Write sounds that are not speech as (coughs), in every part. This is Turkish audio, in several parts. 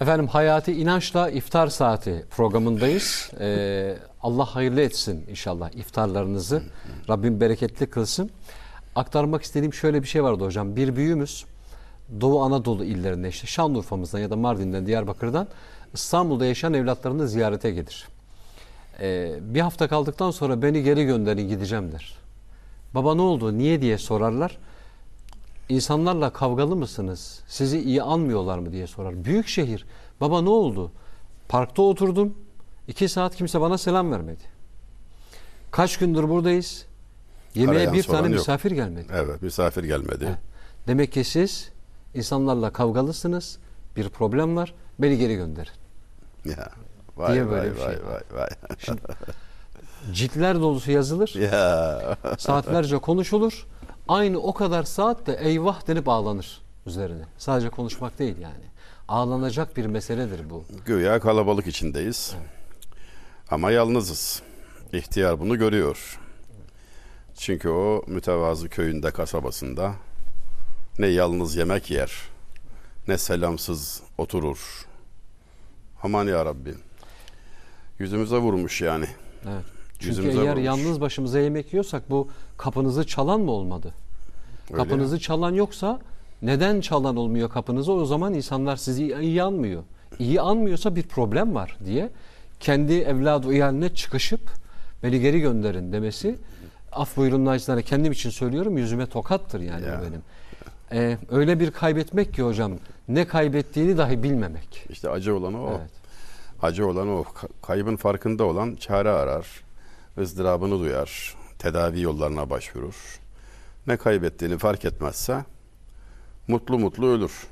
Efendim Hayati İnanç'la iftar saati programındayız. Ee, Allah hayırlı etsin inşallah iftarlarınızı. Rabbim bereketli kılsın. Aktarmak istediğim şöyle bir şey vardı hocam. Bir büyüğümüz Doğu Anadolu illerinde işte Şanlıurfa'mızdan ya da Mardin'den, Diyarbakır'dan İstanbul'da yaşayan evlatlarını ziyarete gelir. Ee, bir hafta kaldıktan sonra beni geri gönderin gideceğim der. Baba ne oldu, niye diye sorarlar. İnsanlarla kavgalı mısınız? Sizi iyi anmıyorlar mı diye sorar. Büyük şehir. Baba ne oldu? Parkta oturdum. iki saat kimse bana selam vermedi. Kaç gündür buradayız? Yemeğe Arayan bir tane yok. misafir gelmedi. Evet misafir gelmedi. Evet. Demek ki siz insanlarla kavgalısınız. Bir problem var. Beni geri gönderin. Ya. Vay Diye böyle vay bir şey vay var. vay vay. Şimdi ciltler dolusu yazılır. Ya. Saatlerce konuşulur. Aynı o kadar saat de eyvah denip ağlanır üzerine. Sadece konuşmak değil yani. Ağlanacak bir meseledir bu. Güya kalabalık içindeyiz. Ama yalnızız. İhtiyar bunu görüyor. Çünkü o mütevazı köyünde, kasabasında ne yalnız yemek yer, ne selamsız oturur. Aman ya Rabbi. Yüzümüze vurmuş yani. Evet. Çünkü Yüzümüze eğer vurmuş. yalnız başımıza yemek yiyorsak bu kapınızı çalan mı olmadı? Öyle kapınızı çalan yoksa neden çalan olmuyor kapınızı? O zaman insanlar sizi iyi anmıyor. İyi anmıyorsa bir problem var diye kendi evladı iyaline çıkışıp beni geri gönderin demesi af buyurun nacizane kendim için söylüyorum yüzüme tokattır yani Ya. benim. Ee, öyle bir kaybetmek ki hocam ne kaybettiğini dahi bilmemek. İşte acı olan o. Evet. Acı olan o. Ka- Kaybın farkında olan çare arar. Izdırabını duyar. Tedavi yollarına başvurur. Ne kaybettiğini fark etmezse mutlu mutlu ölür.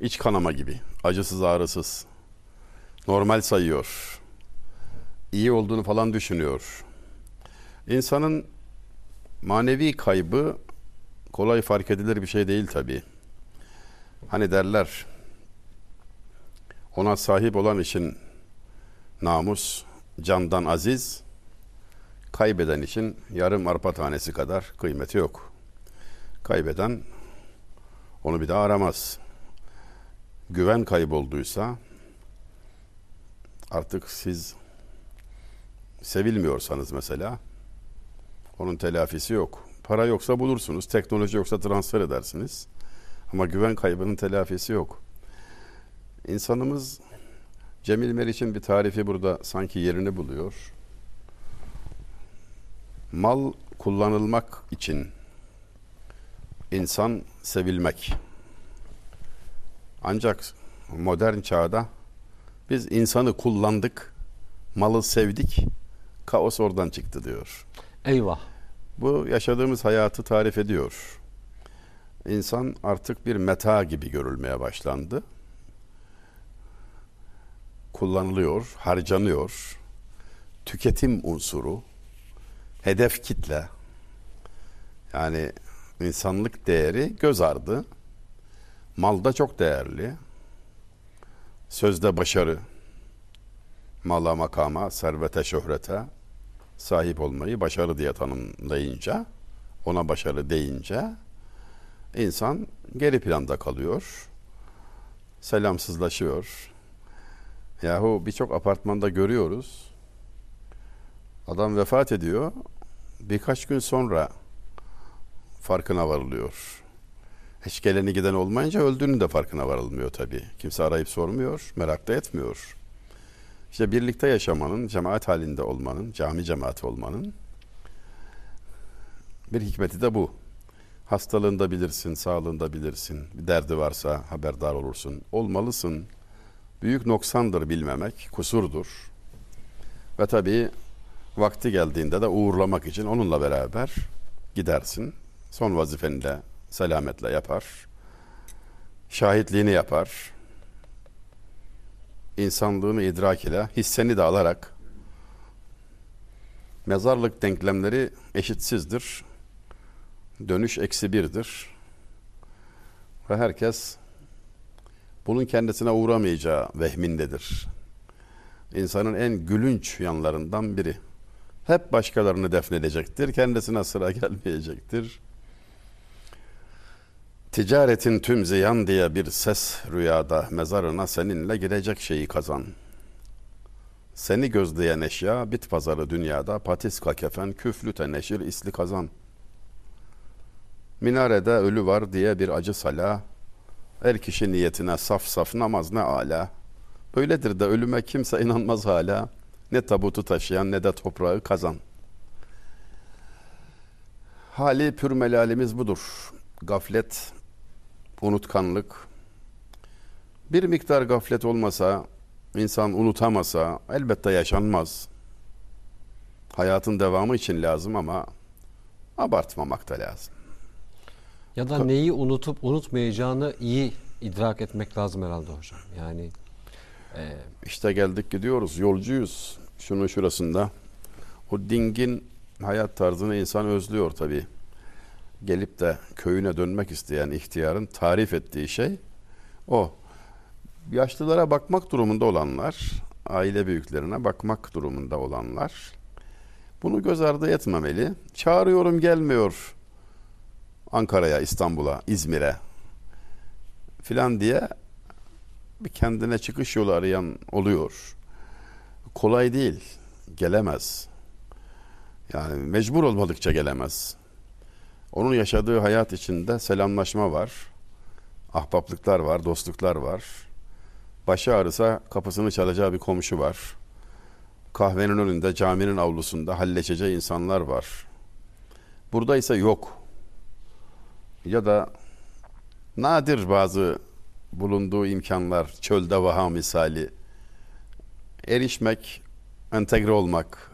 İç kanama gibi. Acısız ağrısız. Normal sayıyor. İyi olduğunu falan düşünüyor. İnsanın manevi kaybı kolay fark edilir bir şey değil tabii. Hani derler ona sahip olan için namus candan aziz, kaybeden için yarım arpa tanesi kadar kıymeti yok. Kaybeden onu bir daha aramaz. Güven kaybolduysa artık siz sevilmiyorsanız mesela onun telafisi yok. Para yoksa bulursunuz, teknoloji yoksa transfer edersiniz. Ama güven kaybının telafisi yok. İnsanımız Cemil Meriç'in bir tarifi burada sanki yerini buluyor. Mal kullanılmak için insan sevilmek. Ancak modern çağda biz insanı kullandık, malı sevdik, kaos oradan çıktı diyor. Eyvah. Bu yaşadığımız hayatı tarif ediyor. İnsan artık bir meta gibi görülmeye başlandı. Kullanılıyor, harcanıyor. Tüketim unsuru, hedef kitle. Yani insanlık değeri göz ardı. Malda çok değerli. Sözde başarı. Mala makama, servete, şöhrete sahip olmayı başarı diye tanımlayınca, ona başarı deyince insan geri planda kalıyor. Selamsızlaşıyor. Yahu birçok apartmanda görüyoruz. Adam vefat ediyor. Birkaç gün sonra farkına varılıyor. Hiç geleni giden olmayınca öldüğünün de farkına varılmıyor tabii. Kimse arayıp sormuyor, merak da etmiyor. İşte birlikte yaşamanın, cemaat halinde olmanın, cami cemaati olmanın bir hikmeti de bu. Hastalığında bilirsin, sağlığında bilirsin. Bir derdi varsa haberdar olursun. Olmalısın. Büyük noksandır bilmemek, kusurdur. Ve tabii vakti geldiğinde de uğurlamak için onunla beraber gidersin. Son vazifeni de selametle yapar. Şahitliğini yapar insanlığını idrak ile hisseni de alarak mezarlık denklemleri eşitsizdir. Dönüş eksi birdir. Ve herkes bunun kendisine uğramayacağı vehmindedir. İnsanın en gülünç yanlarından biri. Hep başkalarını defnedecektir. Kendisine sıra (laughs) gelmeyecektir. Ticaretin tüm ziyan diye bir ses rüyada mezarına seninle girecek şeyi kazan. Seni gözleyen eşya bit pazarı dünyada patiska kefen küflü teneşir isli kazan. Minarede ölü var diye bir acı sala. Her kişi niyetine saf saf namaz ne ala. Böyledir de ölüme kimse inanmaz hala. Ne tabutu taşıyan ne de toprağı kazan. Hali pür melalimiz budur. Gaflet, unutkanlık. Bir miktar gaflet olmasa, insan unutamasa elbette yaşanmaz. Hayatın devamı için lazım ama abartmamak da lazım. Ya da neyi unutup unutmayacağını iyi idrak etmek lazım herhalde hocam. Yani e, İşte geldik gidiyoruz, yolcuyuz. Şunun şurasında. O dingin hayat tarzını insan özlüyor tabii. Gelip de köyüne dönmek isteyen ihtiyarın tarif ettiği şey o. Yaşlılara bakmak durumunda olanlar, aile büyüklerine bakmak durumunda olanlar bunu göz ardı etmemeli. Çağırıyorum gelmiyor Ankara'ya, İstanbul'a, İzmir'e filan diye bir kendine çıkış yolu arayan oluyor. Kolay değil. Gelemez. Yani mecbur olmadıkça gelemez. Onun yaşadığı hayat içinde selamlaşma var. Ahbaplıklar var, dostluklar var. Başı ağrısa kapısını çalacağı bir komşu var. Kahvenin önünde, caminin avlusunda halleşeceği insanlar var. Burada ise yok. Ya da nadir bazı bulunduğu imkanlar, çölde vaha misali erişmek, entegre olmak,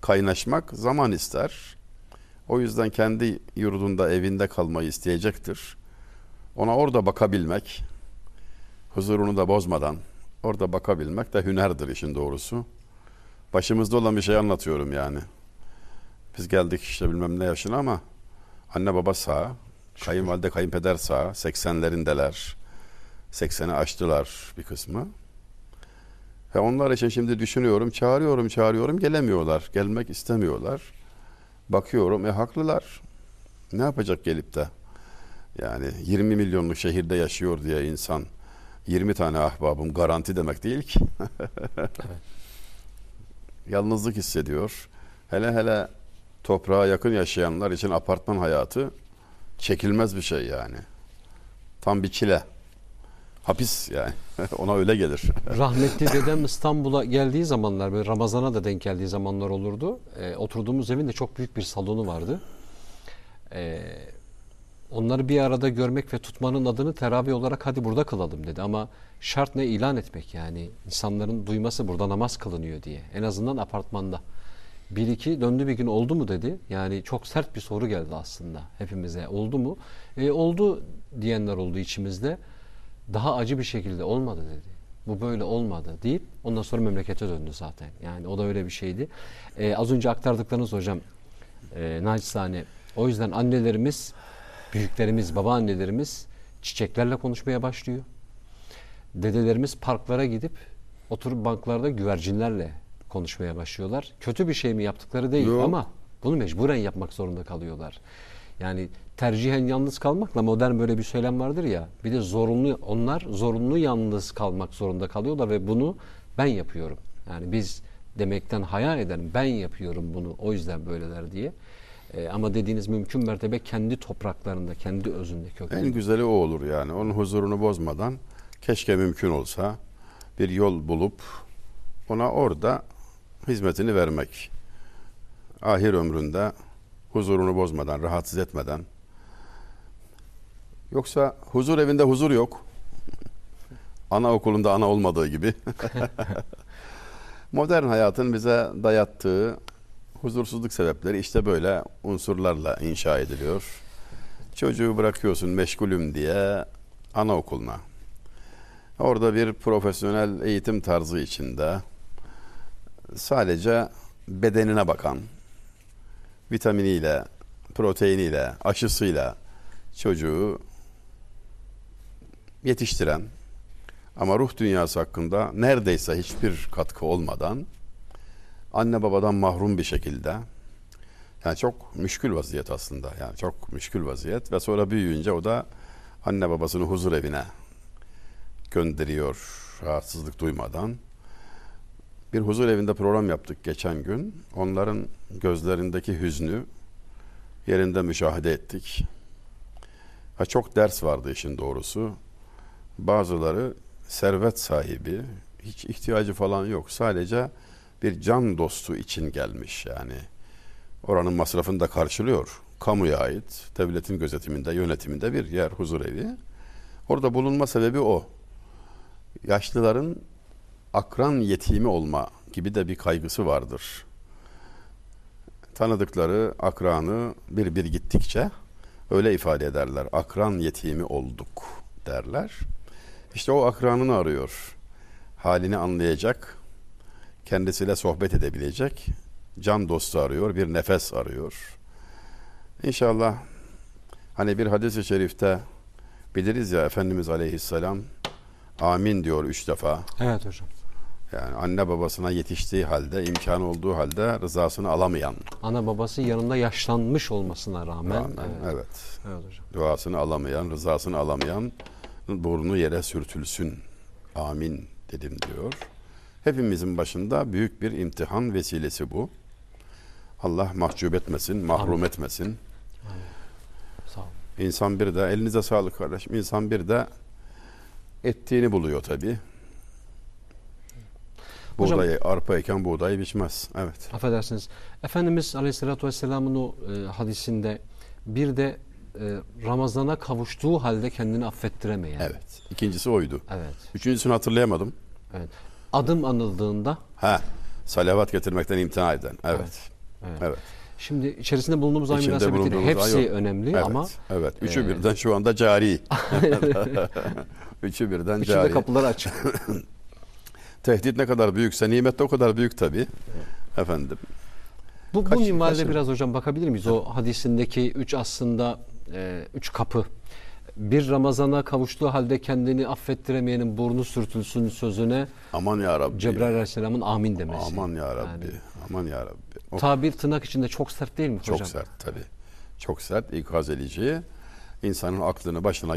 kaynaşmak zaman ister. O yüzden kendi yurdunda, evinde kalmayı isteyecektir. Ona orada bakabilmek, huzurunu da bozmadan orada bakabilmek de hünerdir işin doğrusu. Başımızda olan bir şey anlatıyorum yani. Biz geldik işte bilmem ne yaşına ama anne baba sağ, kayınvalide kayınpeder sağ, 80'lerindeler. 80'i aştılar bir kısmı. Ve onlar için şimdi düşünüyorum, çağırıyorum, çağırıyorum, gelemiyorlar. Gelmek istemiyorlar. Bakıyorum, e haklılar. Ne yapacak gelip de? Yani 20 milyonluk şehirde yaşıyor diye insan 20 tane ahbabım garanti demek değil ki. (laughs) Yalnızlık hissediyor. Hele hele toprağa yakın yaşayanlar için apartman hayatı çekilmez bir şey yani. Tam bir çile. Hapis yani. (laughs) Ona öyle gelir. (laughs) rahmetli dedem İstanbul'a geldiği zamanlar böyle Ramazan'a da denk geldiği zamanlar olurdu. E, oturduğumuz evin de çok büyük bir salonu vardı. E, onları bir arada görmek ve tutmanın adını teravih olarak hadi burada kılalım dedi. Ama şart ne ilan etmek yani insanların duyması burada namaz kılınıyor diye. En azından apartmanda. Bir iki döndü bir gün oldu mu dedi. Yani çok sert bir soru geldi aslında hepimize. Oldu mu? E, oldu diyenler oldu içimizde. Daha acı bir şekilde olmadı dedi. Bu böyle olmadı deyip ondan sonra memlekete döndü zaten. Yani o da öyle bir şeydi. E, az önce aktardıklarınız hocam e, naçizane. O yüzden annelerimiz, büyüklerimiz, babaannelerimiz çiçeklerle konuşmaya başlıyor. Dedelerimiz parklara gidip oturup banklarda güvercinlerle konuşmaya başlıyorlar. Kötü bir şey mi yaptıkları değil Yok. ama bunu mecburen yapmak zorunda kalıyorlar. Yani tercihen yalnız kalmakla modern böyle bir söylem vardır ya. Bir de zorunlu onlar zorunlu yalnız kalmak zorunda kalıyorlar ve bunu ben yapıyorum. Yani biz demekten haya ederim. Ben yapıyorum bunu. O yüzden böyleler diye. Ee, ama dediğiniz mümkün mertebe kendi topraklarında, kendi özünde kökünde. En güzeli o olur yani. Onun huzurunu bozmadan keşke mümkün olsa bir yol bulup ona orada hizmetini vermek. Ahir ömründe huzurunu bozmadan, rahatsız etmeden. Yoksa huzur evinde huzur yok. Anaokulunda ana olmadığı gibi. (laughs) Modern hayatın bize dayattığı huzursuzluk sebepleri işte böyle unsurlarla inşa ediliyor. Çocuğu bırakıyorsun meşgulüm diye anaokuluna. Orada bir profesyonel eğitim tarzı içinde sadece bedenine bakan, vitaminiyle, proteiniyle, aşısıyla çocuğu yetiştiren ama ruh dünyası hakkında neredeyse hiçbir katkı olmadan anne babadan mahrum bir şekilde yani çok müşkül vaziyet aslında. Yani çok müşkül vaziyet ve sonra büyüyünce o da anne babasını huzur evine gönderiyor rahatsızlık duymadan. Bir huzur evinde program yaptık geçen gün. Onların gözlerindeki hüznü yerinde müşahede ettik. Ha çok ders vardı işin doğrusu. Bazıları servet sahibi, hiç ihtiyacı falan yok. Sadece bir can dostu için gelmiş yani. Oranın masrafını da karşılıyor. Kamuya ait, devletin gözetiminde, yönetiminde bir yer, huzur evi. Orada bulunma sebebi o. Yaşlıların akran yetimi olma gibi de bir kaygısı vardır. Tanıdıkları akranı bir bir gittikçe öyle ifade ederler. Akran yetimi olduk derler. İşte o akranını arıyor. Halini anlayacak, kendisiyle sohbet edebilecek, can dostu arıyor, bir nefes arıyor. İnşallah hani bir hadis-i şerifte biliriz ya Efendimiz Aleyhisselam amin diyor üç defa. Evet hocam. Yani anne babasına yetiştiği halde, imkan olduğu halde rızasını alamayan. Ana babası yanında yaşlanmış olmasına rağmen. Rağmen, evet. evet. Evet hocam. Duasını alamayan, rızasını alamayan burnu yere sürtülsün. Amin dedim diyor. Hepimizin başında büyük bir imtihan vesilesi bu. Allah mahcup etmesin, mahrum Amin. etmesin. Sağ olun. İnsan bir de elinize sağlık kardeşim. İnsan bir de ettiğini buluyor tabi. Hocam- Buğdayı, arpa eken buğdayı biçmez. Evet. Affedersiniz. Efendimiz Aleyhisselatü Vesselam'ın o e, hadisinde bir de Ramazan'a kavuştuğu halde kendini affettiremeyen. Evet. İkincisi oydu. Evet. Üçüncüsünü hatırlayamadım. Evet. Adım anıldığında Ha, salavat getirmekten imtina eden. Evet. Evet. Evet. şimdi içerisinde bulunduğumuz ay bulunduğumuz hepsi ay önemli Evet. ama evet. Üçü e, birden şu anda cari. (laughs) Üçü birden üçünde cari. kapıları açık. (laughs) Tehdit ne kadar büyükse nimet de o kadar büyük tabi. Efendim. Bu, bu Kaç- minvalde kaç- biraz hocam bakabilir miyiz? O hadisindeki üç aslında e, üç kapı. Bir Ramazan'a kavuştuğu halde kendini affettiremeyenin burnu sürtülsün sözüne Aman ya Rabbi. Cebrail Aleyhisselam'ın amin demesi. Aman ya Rabbi. Yani Aman ya Rabbi. O tabir tırnak içinde çok sert değil mi çok hocam? sert tabi. Çok sert, ikaz edici. İnsanın aklını başına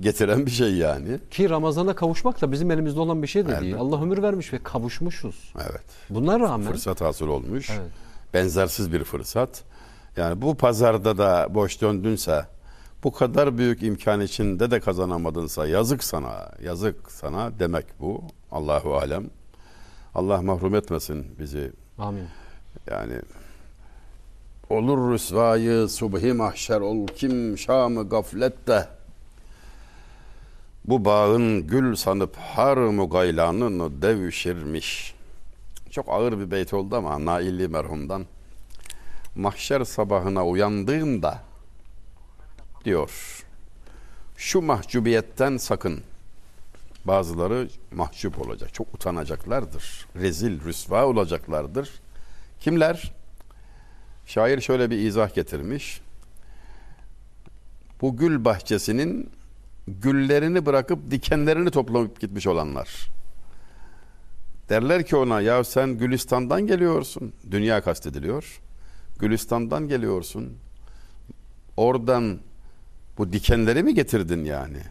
getiren bir şey yani. Ki Ramazan'a kavuşmak da bizim elimizde olan bir şey de değil. Allah ömür vermiş ve kavuşmuşuz. Evet. Buna rağmen Fırsat hasıl olmuş. Evet. Benzersiz bir fırsat. Yani bu pazarda da boş döndünse, bu kadar büyük imkan içinde de kazanamadınsa yazık sana, yazık sana demek bu. Allahu alem. Allah mahrum etmesin bizi. amin. Yani olur rüsvayı subhi mahşer ol kim şamı gaflette bu bağın gül sanıp har mugaylanını devşirmiş. Çok ağır bir beyt oldu ama Nailli merhumdan. Mahşer sabahına uyandığında diyor şu mahcubiyetten sakın. Bazıları mahcup olacak. Çok utanacaklardır. Rezil, rüsva olacaklardır. Kimler? Şair şöyle bir izah getirmiş. Bu gül bahçesinin güllerini bırakıp dikenlerini toplayıp gitmiş olanlar. Derler ki ona ya sen Gülistan'dan geliyorsun. Dünya kastediliyor. Gülistan'dan geliyorsun. Oradan bu dikenleri mi getirdin yani?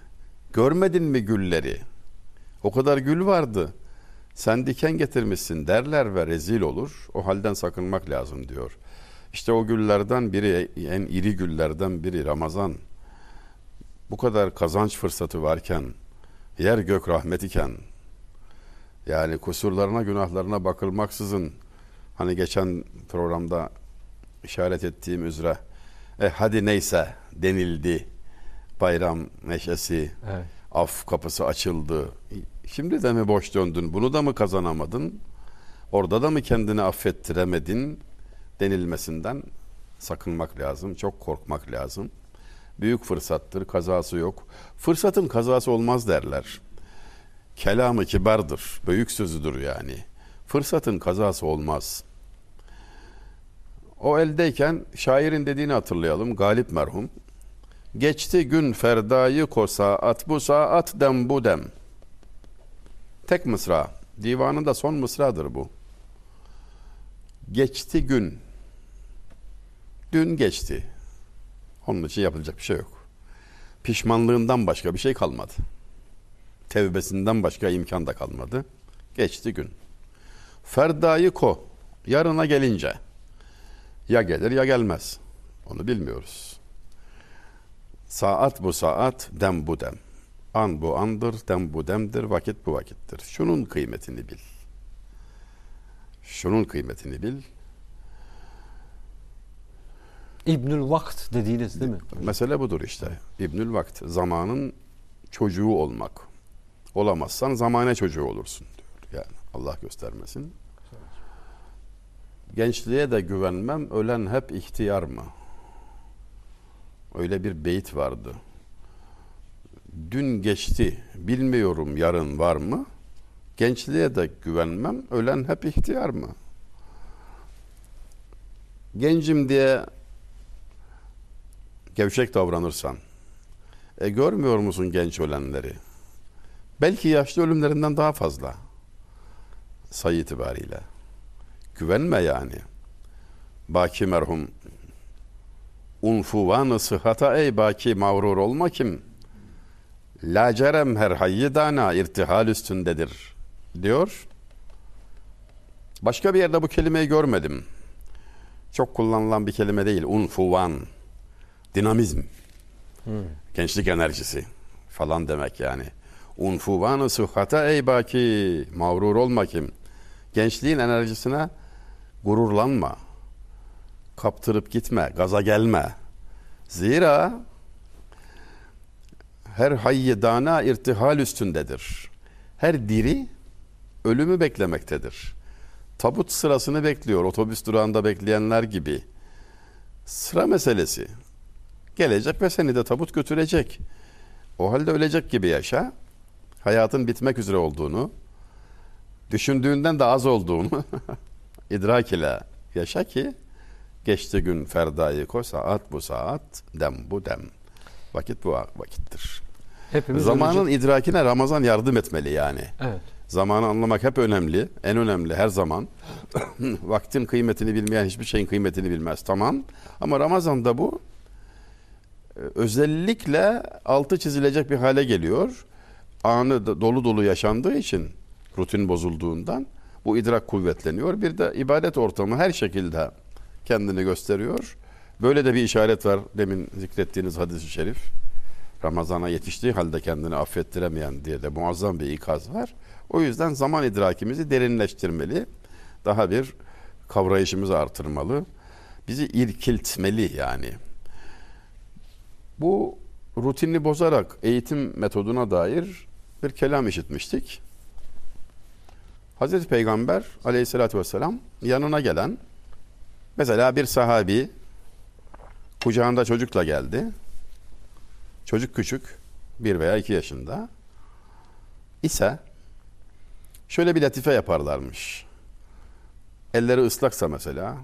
Görmedin mi gülleri? O kadar gül vardı. Sen diken getirmişsin derler ve rezil olur. O halden sakınmak lazım diyor. İşte o güllerden biri, en iri güllerden biri Ramazan. Bu kadar kazanç fırsatı varken, yer gök rahmet iken, yani kusurlarına günahlarına bakılmaksızın, hani geçen programda işaret ettiğim üzere, e hadi neyse denildi, bayram neşesi, Evet. af kapısı açıldı. Şimdi de mi boş döndün? Bunu da mı kazanamadın? Orada da mı kendini affettiremedin? Denilmesinden sakınmak lazım. Çok korkmak lazım. Büyük fırsattır, kazası yok. Fırsatın kazası olmaz derler. Kelamı kibardır, büyük sözüdür yani. Fırsatın kazası olmaz. O eldeyken şairin dediğini hatırlayalım. Galip merhum. Geçti gün ferdayı ko saat bu saat dem bu dem. Tek mısra. Divanın da son mısradır bu. Geçti gün. Dün geçti. Onun için yapılacak bir şey yok. Pişmanlığından başka bir şey kalmadı. Tevbesinden başka imkan da kalmadı. Geçti gün. Ferdayı ko. Yarına gelince ya gelir ya gelmez. Onu bilmiyoruz. Saat bu saat, dem bu dem. An bu andır, dem bu demdir, vakit bu vakittir. Şunun kıymetini bil. Şunun kıymetini bil. İbnül Vakt dediğiniz değil mi? Mesele budur işte. İbnül Vakt. Zamanın çocuğu olmak. Olamazsan zamane çocuğu olursun diyor. Yani Allah göstermesin. Gençliğe de güvenmem, ölen hep ihtiyar mı? Öyle bir beyit vardı. Dün geçti, bilmiyorum yarın var mı? Gençliğe de güvenmem, ölen hep ihtiyar mı? Gencim diye gevşek davranırsan, e görmüyor musun genç ölenleri? Belki yaşlı ölümlerinden daha fazla sayı itibariyle. Güvenme yani. Baki merhum unfuvanı sıhhata ey baki mağrur olma kim? Lacerem her hayyi dana irtihal üstündedir diyor. Başka bir yerde bu kelimeyi görmedim. Çok kullanılan bir kelime değil. Unfuvan. Dinamizm. Gençlik enerjisi falan demek yani. Unfuvanı sıhhata ey baki mağrur olma kim? Gençliğin enerjisine gururlanma. Kaptırıp gitme, gaza gelme. Zira her hayyi dana irtihal üstündedir. Her diri ölümü beklemektedir. Tabut sırasını bekliyor otobüs durağında bekleyenler gibi. Sıra meselesi. Gelecek ve seni de tabut götürecek. O halde ölecek gibi yaşa. Hayatın bitmek üzere olduğunu, düşündüğünden de az olduğunu (laughs) idrak ile yaşa ki geçti gün ferdayı ko saat bu saat dem bu dem. Vakit bu vakittir. Hepimiz Zamanın ölecek- idrakine Ramazan yardım etmeli yani. Evet. Zamanı anlamak hep önemli. En önemli her zaman. (coughs) Vaktin kıymetini bilmeyen hiçbir şeyin kıymetini bilmez. Tamam. Ama Ramazan'da bu e, özellikle altı çizilecek bir hale geliyor. Anı dolu dolu yaşandığı için rutin bozulduğundan bu idrak kuvvetleniyor. Bir de ibadet ortamı her şekilde kendini gösteriyor. Böyle de bir işaret var demin zikrettiğiniz hadis-i şerif. Ramazana yetiştiği halde kendini affettiremeyen diye de muazzam bir ikaz var. O yüzden zaman idrakimizi derinleştirmeli. Daha bir kavrayışımızı artırmalı. Bizi irkiltmeli yani. Bu rutinini bozarak eğitim metoduna dair bir kelam işitmiştik. Hazreti Peygamber aleyhissalatü vesselam yanına gelen mesela bir sahabi kucağında çocukla geldi. Çocuk küçük, bir veya iki yaşında ise şöyle bir latife yaparlarmış. Elleri ıslaksa mesela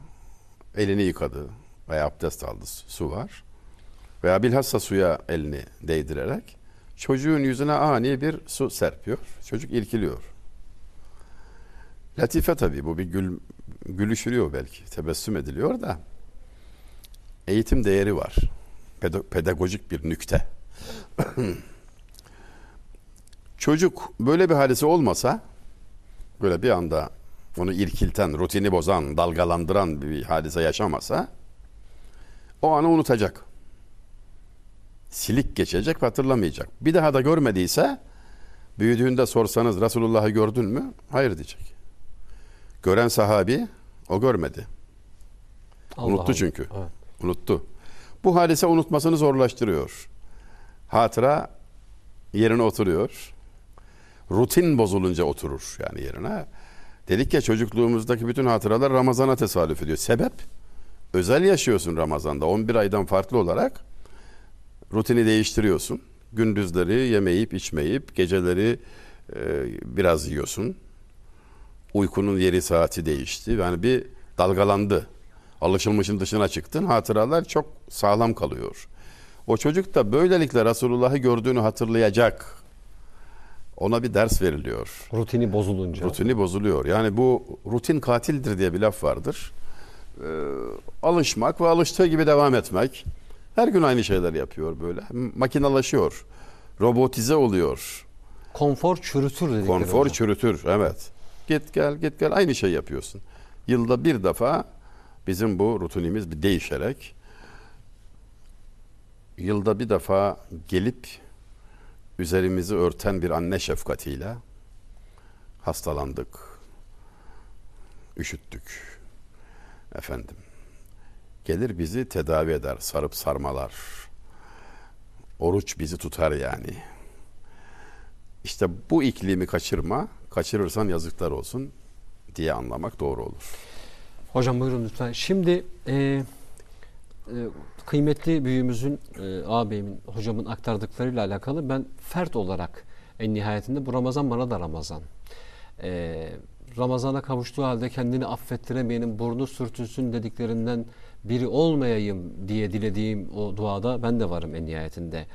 elini yıkadı veya abdest aldı su var veya bilhassa suya elini değdirerek çocuğun yüzüne ani bir su serpiyor. Çocuk irkiliyor. Latife tabii bu bir gül, gülüşülüyor belki tebessüm ediliyor da eğitim değeri var. Pedagojik bir nükte. (clears throat) Çocuk böyle bir hadise olmasa böyle bir anda onu irkilten, rutini bozan, dalgalandıran bir hadise yaşamasa o anı unutacak. Silik geçecek ve hatırlamayacak. Bir daha da görmediyse büyüdüğünde sorsanız Resulullah'ı gördün mü? Hayır diyecek. Gören sahabi o görmedi. Allah Unuttu Allah. çünkü. Evet. Unuttu. Bu hadise unutmasını zorlaştırıyor. Hatıra yerine oturuyor. Rutin bozulunca oturur yani yerine. Dedik ya çocukluğumuzdaki bütün hatıralar Ramazan'a tesadüf ediyor. Sebep? Özel yaşıyorsun Ramazan'da 11 aydan farklı olarak rutini değiştiriyorsun. Gündüzleri yemeyip içmeyip geceleri e, biraz yiyorsun. Uykunun yeri saati değişti. Yani bir dalgalandı. Alışılmışın dışına çıktın. Hatıralar çok sağlam kalıyor. O çocuk da böylelikle Resulullah'ı gördüğünü hatırlayacak. Ona bir ders veriliyor. Rutini bozulunca. Rutini bozuluyor. Yani bu rutin katildir diye bir laf vardır. Ee, alışmak ve alıştığı gibi devam etmek. Her gün aynı şeyler yapıyor böyle. Makinalaşıyor. Robotize oluyor. Konfor çürütür dedikleri Konfor hocam. çürütür. Evet. Git gel git gel aynı şey yapıyorsun. Yılda bir defa bizim bu rutinimiz bir değişerek yılda bir defa gelip üzerimizi örten bir anne şefkatiyle hastalandık. Üşüttük. Efendim. Gelir bizi tedavi eder, sarıp sarmalar. Oruç bizi tutar yani. İşte bu iklimi kaçırma, kaçırırsan yazıklar olsun diye anlamak doğru olur. Hocam buyurun lütfen. Şimdi e, e, kıymetli büyüğümüzün, e, ağabeyimin, hocamın aktardıklarıyla alakalı ben fert olarak en nihayetinde bu Ramazan bana da Ramazan. E, Ramazana kavuştuğu halde kendini affettiremeyenin burnu sürtülsün dediklerinden biri olmayayım diye dilediğim o duada ben de varım en nihayetinde.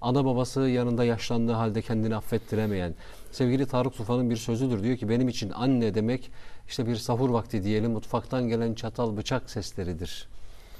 Ana babası yanında yaşlandığı halde kendini affettiremeyen, sevgili Tarık Tufan'ın bir sözüdür. Diyor ki benim için anne demek işte bir sahur vakti diyelim mutfaktan gelen çatal bıçak sesleridir.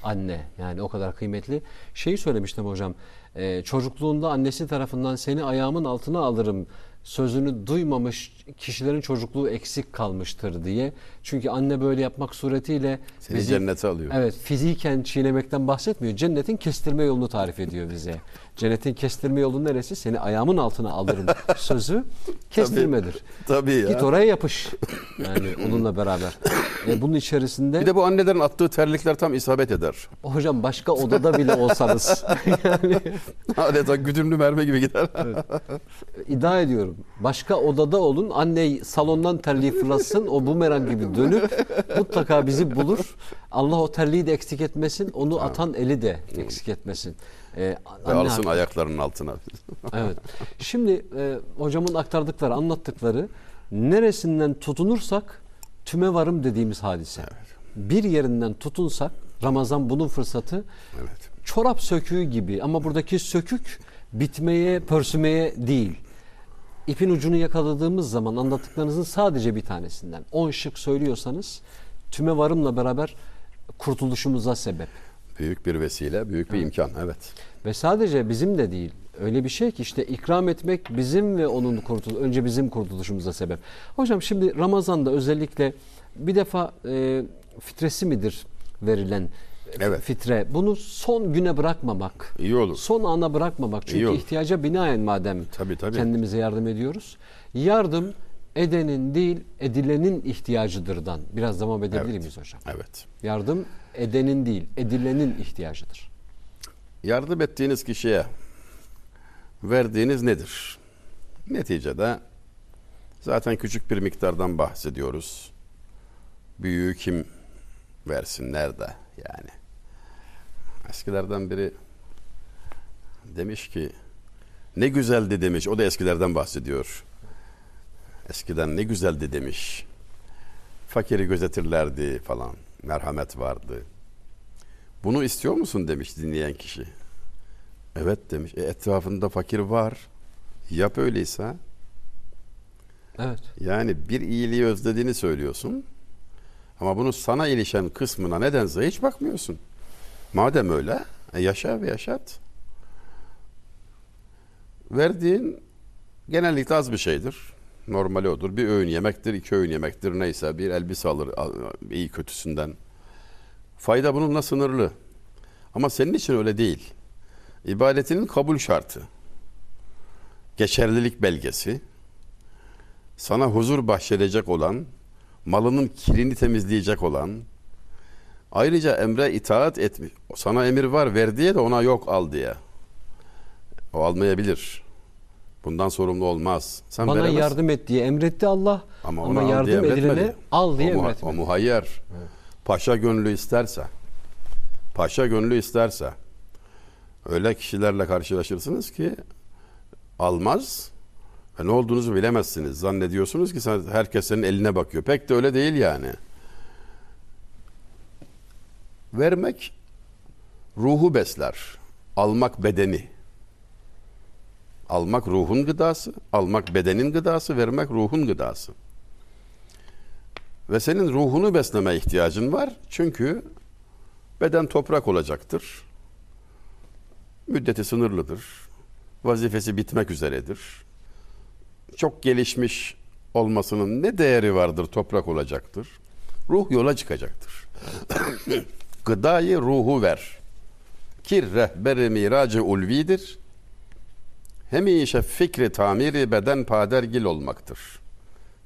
Anne yani o kadar kıymetli. Şeyi söylemiştim hocam. e, çocukluğunda annesi tarafından seni ayağımın altına alırım sözünü duymamış kişilerin çocukluğu eksik kalmıştır diye. Çünkü anne böyle yapmak suretiyle Seni bizi- cennete alıyor. Evet fiziken çiğnemekten bahsetmiyor. Cennetin kestirme yolunu tarif ediyor bize. Cennetin kestirme yolu neresi? Seni ayağımın altına alırım (laughs) sözü kestirmedir. Tabii ya. Git oraya yapış. Yani onunla beraber. E, bunun içerisinde Bir de bu annelerin attığı terlikler tam isabet eder. hocam başka odada bile olsanız (laughs) yani Adeta güdümlü mermi gibi gider. iddia ediyorum. Başka odada olun. Anne salondan terliği fırlatsın. O bumerang gibi dönüp mutlaka bizi bulur. Allah o terliği de eksik etmesin. Onu atan eli de eksik etmesin. Ee, Ve alsın hakkı- ayaklarının altına. (laughs) Evet. Şimdi e, hocamın aktardıkları, anlattıkları neresinden tutunursak tüme varım dediğimiz hadise. Bir yerinden tutunsak Ramazan bunun fırsatı. Evet. Çorap söküğü gibi ama buradaki sökük bitmeye, pörsümeye değil. İpin ucunu yakaladığımız zaman anlattıklarınızın sadece bir tanesinden. 10 şık söylüyorsanız tüme varımla beraber kurtuluşumuza sebep. Büyük bir vesile, büyük bir imkan. Evet. Ve sadece bizim de değil. Öyle bir şey ki işte ikram etmek bizim ve onun kurtul önce bizim kurtuluşumuza sebep. Hocam şimdi Ramazan'da özellikle bir defa e, fitresi midir verilen Evet. fitre? Bunu son güne bırakmamak. İyi olur. Son ana bırakmamak. İyi Çünkü olur. ihtiyaca binaen madem Tabii, tabii. kendimize yardım ediyoruz. Yardım edenin değil edilenin ihtiyacıdırdan. Biraz devam edebilir Evet. miyiz hocam? Evet. Yardım edenin değil edilenin ihtiyacıdır. Yardım ettiğiniz kişiye verdiğiniz nedir? Neticede zaten küçük bir miktardan bahsediyoruz. Büyüğü kim versin, nerede yani? Eskilerden biri demiş ki ne güzeldi demiş. O da eskilerden bahsediyor. Eskiden ne güzeldi demiş. Fakiri gözetirlerdi falan. Merhamet vardı. Bunu istiyor musun demiş dinleyen kişi. Evet demiş. E, etrafında fakir var. Yap öyleyse. Evet. Yani bir iyiliği özlediğini söylüyorsun. Ama bunu sana ilişen kısmına nedense hiç bakmıyorsun. Madem öyle e, yaşa ve yaşat. Verdiğin genellikle az bir şeydir. Normali odur. Bir öğün yemektir, iki öğün yemektir neyse. Bir elbise alır al- iyi kötüsünden. Fayda bununla sınırlı. Ama senin için öyle değil. İbadetinin kabul şartı. Geçerlilik belgesi. Sana huzur bahşedecek olan, malının kirini temizleyecek olan, ayrıca emre itaat etmiş. Sana emir var ver diye de ona yok al diye. O almayabilir. Bundan sorumlu olmaz. Sen Bana veremezsin. yardım et diye emretti Allah Ama, ama, yardım edilene al diye o, muha- emretmedi. o muhayyer. Paşa gönlü isterse, paşa gönlü isterse öyle kişilerle karşılaşırsınız ki almaz ve ne olduğunuzu bilemezsiniz. Zannediyorsunuz ki sen, herkes senin eline bakıyor. Pek de öyle değil yani. Vermek ruhu besler. Almak bedeni. Almak ruhun gıdası, almak bedenin gıdası, vermek ruhun gıdası. Ve senin ruhunu besleme ihtiyacın var. Çünkü beden toprak olacaktır. müddeti sınırlıdır. Vazifesi bitmek üzeredir. Çok gelişmiş olmasının ne değeri vardır toprak olacaktır. Ruh yola çıkacaktır. (coughs) Gıdayı ruhu ver. Ki rehber-i miracı ulvidir. Hemişe fikri tamiri beden padergil olmaktır.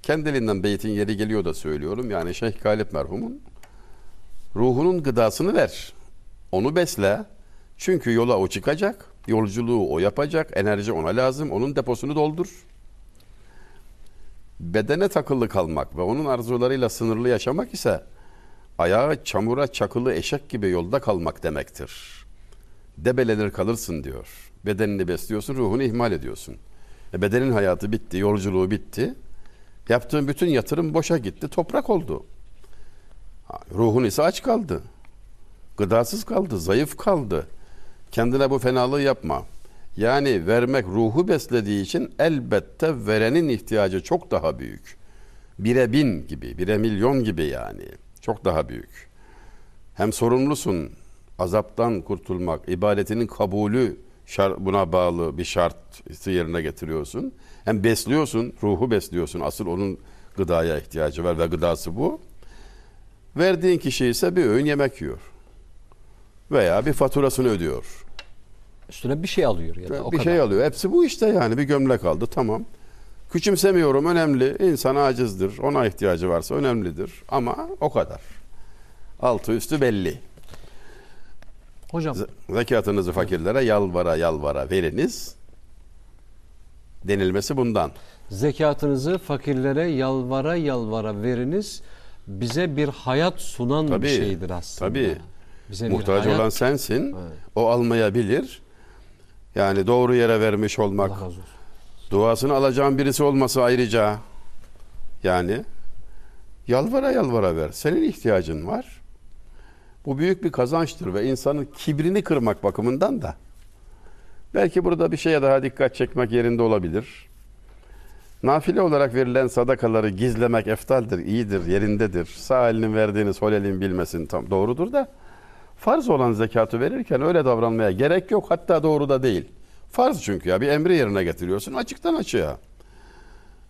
Kendiliğinden beytin yeri geliyor da söylüyorum. Yani Şeyh Galip merhumun ruhunun gıdasını ver. Onu besle. Çünkü yola o çıkacak. Yolculuğu o yapacak. Enerji ona lazım. Onun deposunu doldur. Bedene takılı kalmak ve onun arzularıyla sınırlı yaşamak ise ayağı çamura çakılı eşek gibi yolda kalmak demektir. Debelenir kalırsın diyor. Bedenini besliyorsun, ruhunu ihmal ediyorsun. E bedenin hayatı bitti, yolculuğu bitti. Yaptığın bütün yatırım boşa gitti, toprak oldu. Ruhun ise aç kaldı. Gıdasız kaldı, zayıf kaldı. Kendine bu fenalığı yapma. Yani vermek ruhu beslediği için elbette verenin ihtiyacı çok daha büyük. Bire bin gibi, bire milyon gibi yani. Çok daha büyük. Hem sorumlusun azaptan kurtulmak, ibadetinin kabulü buna bağlı bir şartı yerine getiriyorsun. Hem besliyorsun, ruhu besliyorsun. Asıl onun gıdaya ihtiyacı var ve gıdası bu. Verdiğin kişi ise bir öğün yemek yiyor. Veya bir faturasını ödüyor. Üstüne bir şey alıyor ya da o bir kadar. şey alıyor. Hepsi bu işte yani bir gömlek aldı tamam. Küçümsemiyorum önemli. İnsan acizdir. Ona ihtiyacı varsa önemlidir. Ama o kadar. Altı üstü belli. Hocam Zekatınızı fakirlere yalvara yalvara veriniz. Denilmesi bundan. zekatınızı fakirlere yalvara yalvara veriniz. Bize bir hayat sunan Tabii, bir şeydir aslında. tabii. Bize Muhtaç hayat... olan sensin. Evet. O almayabilir. Yani doğru yere vermiş olmak. Allah razı olsun. Duasını alacağın birisi olması ayrıca. Yani yalvara yalvara ver. Senin ihtiyacın var. Bu büyük bir kazançtır ve insanın kibrini kırmak bakımından da belki burada bir şeye daha dikkat çekmek yerinde olabilir. Nafile olarak verilen sadakaları gizlemek eftaldir, iyidir, yerindedir. Sağ elinin verdiğini sol elin bilmesin tam doğrudur da farz olan zekatı verirken öyle davranmaya gerek yok. Hatta doğru da değil. Farz çünkü ya bir emri yerine getiriyorsun açıktan açığa.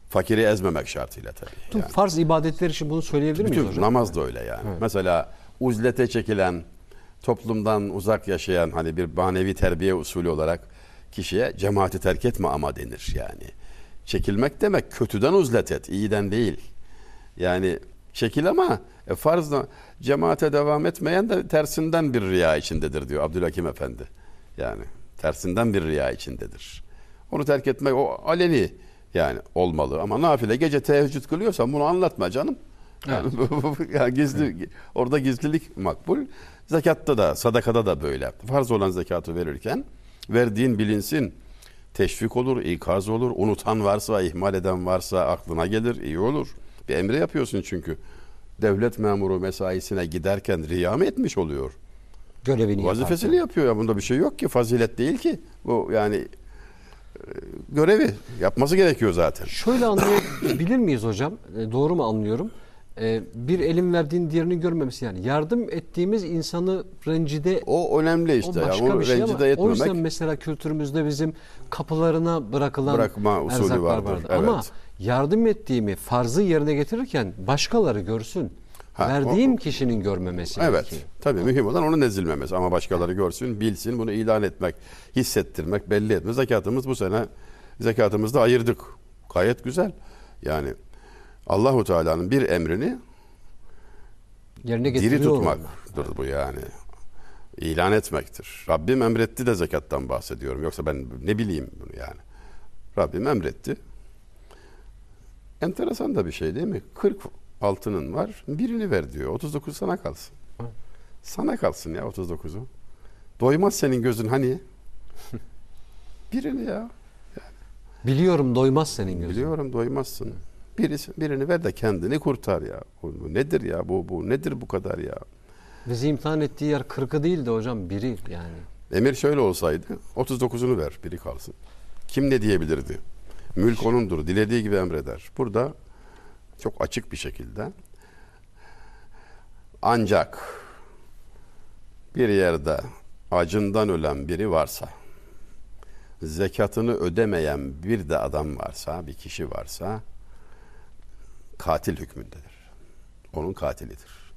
Fakiri ezmemek şartıyla tabii. Yani. farz ibadetler için bunu söyleyebilir miyiz Bütün hocam? namaz da öyle yani. Mesela uzlete çekilen, toplumdan uzak yaşayan hani bir manevi terbiye usulü olarak kişiye cemaati terk etme ama denir yani. Çekilmek demek kötüden uzlet et, iyiden değil. Yani çekil ama e, farzda cemaate devam etmeyen de tersinden bir riya içindedir diyor Abdülhakim Efendi. Yani tersinden bir riya içindedir. Onu terk etmek o aleni yani olmalı ama nafile gece teheccüd kılıyorsan bunu anlatma canım. Yani, (laughs) yani gizli orada gizlilik makbul. Zekatta da sadakada da böyle. Farz olan zekatı verirken verdiğin bilinsin. Teşvik olur, ikaz olur. Unutan varsa, ihmal eden varsa aklına gelir, iyi olur. Bir emre yapıyorsun çünkü. Devlet memuru mesaisine giderken riya mı etmiş oluyor? Görevini Vazifesini yaparken. yapıyor ya. Bunda bir şey yok ki. Fazilet değil ki. Bu yani e, görevi yapması gerekiyor zaten. Şöyle anlayabilir miyiz hocam? E, doğru mu anlıyorum? E, bir elin verdiğini diğerini görmemesi yani. Yardım ettiğimiz insanı rencide O önemli işte. o başka Onu bir şey ama rencide o yüzden etmemek. mesela kültürümüzde bizim kapılarına bırakılan Bırakma usulü vardır, vardı. evet. Ama yardım ettiğimi farzı yerine getirirken başkaları görsün. Ha, Verdiğim o- kişinin görmemesi Evet. gerekiyor. Tabii mühim olan onun ezilmemesi ama başkaları görsün, bilsin, bunu ilan etmek, hissettirmek, belli etmek. Zekatımız bu sene zekatımızda ayırdık. Gayet güzel. Yani Allahu Teala'nın bir emrini Yerine diri tutmaktır bu yani. İlan etmektir. Rabbim emretti de zekattan bahsediyorum. Yoksa ben ne bileyim bunu yani. Rabbim emretti. Enteresan da bir şey değil mi? 40 altının var. Birini ver diyor. 39 sana kalsın. Sana kalsın ya 39'u. Doymaz senin gözün hani? (laughs) Birini ya. Biliyorum doymaz senin gözün. Biliyorum doymazsın. Birisi, birini ver de kendini kurtar ya. Bu, bu nedir ya? Bu, bu nedir bu kadar ya? Bizi imtihan ettiği yer kırkı değil de hocam biri yani. Emir şöyle olsaydı 39'unu ver biri kalsın. Kim ne diyebilirdi? Mülk onundur. Dilediği gibi emreder. Burada çok açık bir şekilde ancak bir yerde acından ölen biri varsa zekatını ödemeyen bir de adam varsa, bir kişi varsa katil hükmündedir. Onun katilidir.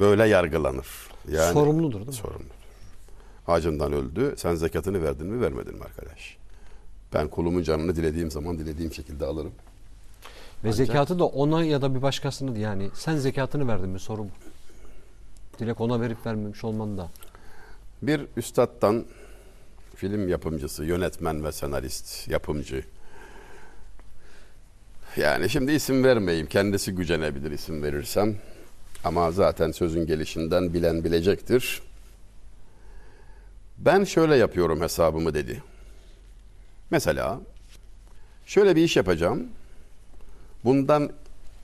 Böyle yargılanır. Yani Sorumludur değil mi? sorumludur. Acından öldü. Sen zekatını verdin mi, vermedin mi arkadaş? Ben kulumun canını dilediğim zaman dilediğim şekilde alırım. Ve zekatı da ona ya da bir başkasına yani sen zekatını verdin mi soru bu. Dilek ona verip vermemiş olman da. Bir üstattan film yapımcısı, yönetmen ve senarist, yapımcı. Yani şimdi isim vermeyeyim. Kendisi gücenebilir isim verirsem. Ama zaten sözün gelişinden bilen bilecektir. Ben şöyle yapıyorum hesabımı dedi. Mesela şöyle bir iş yapacağım. Bundan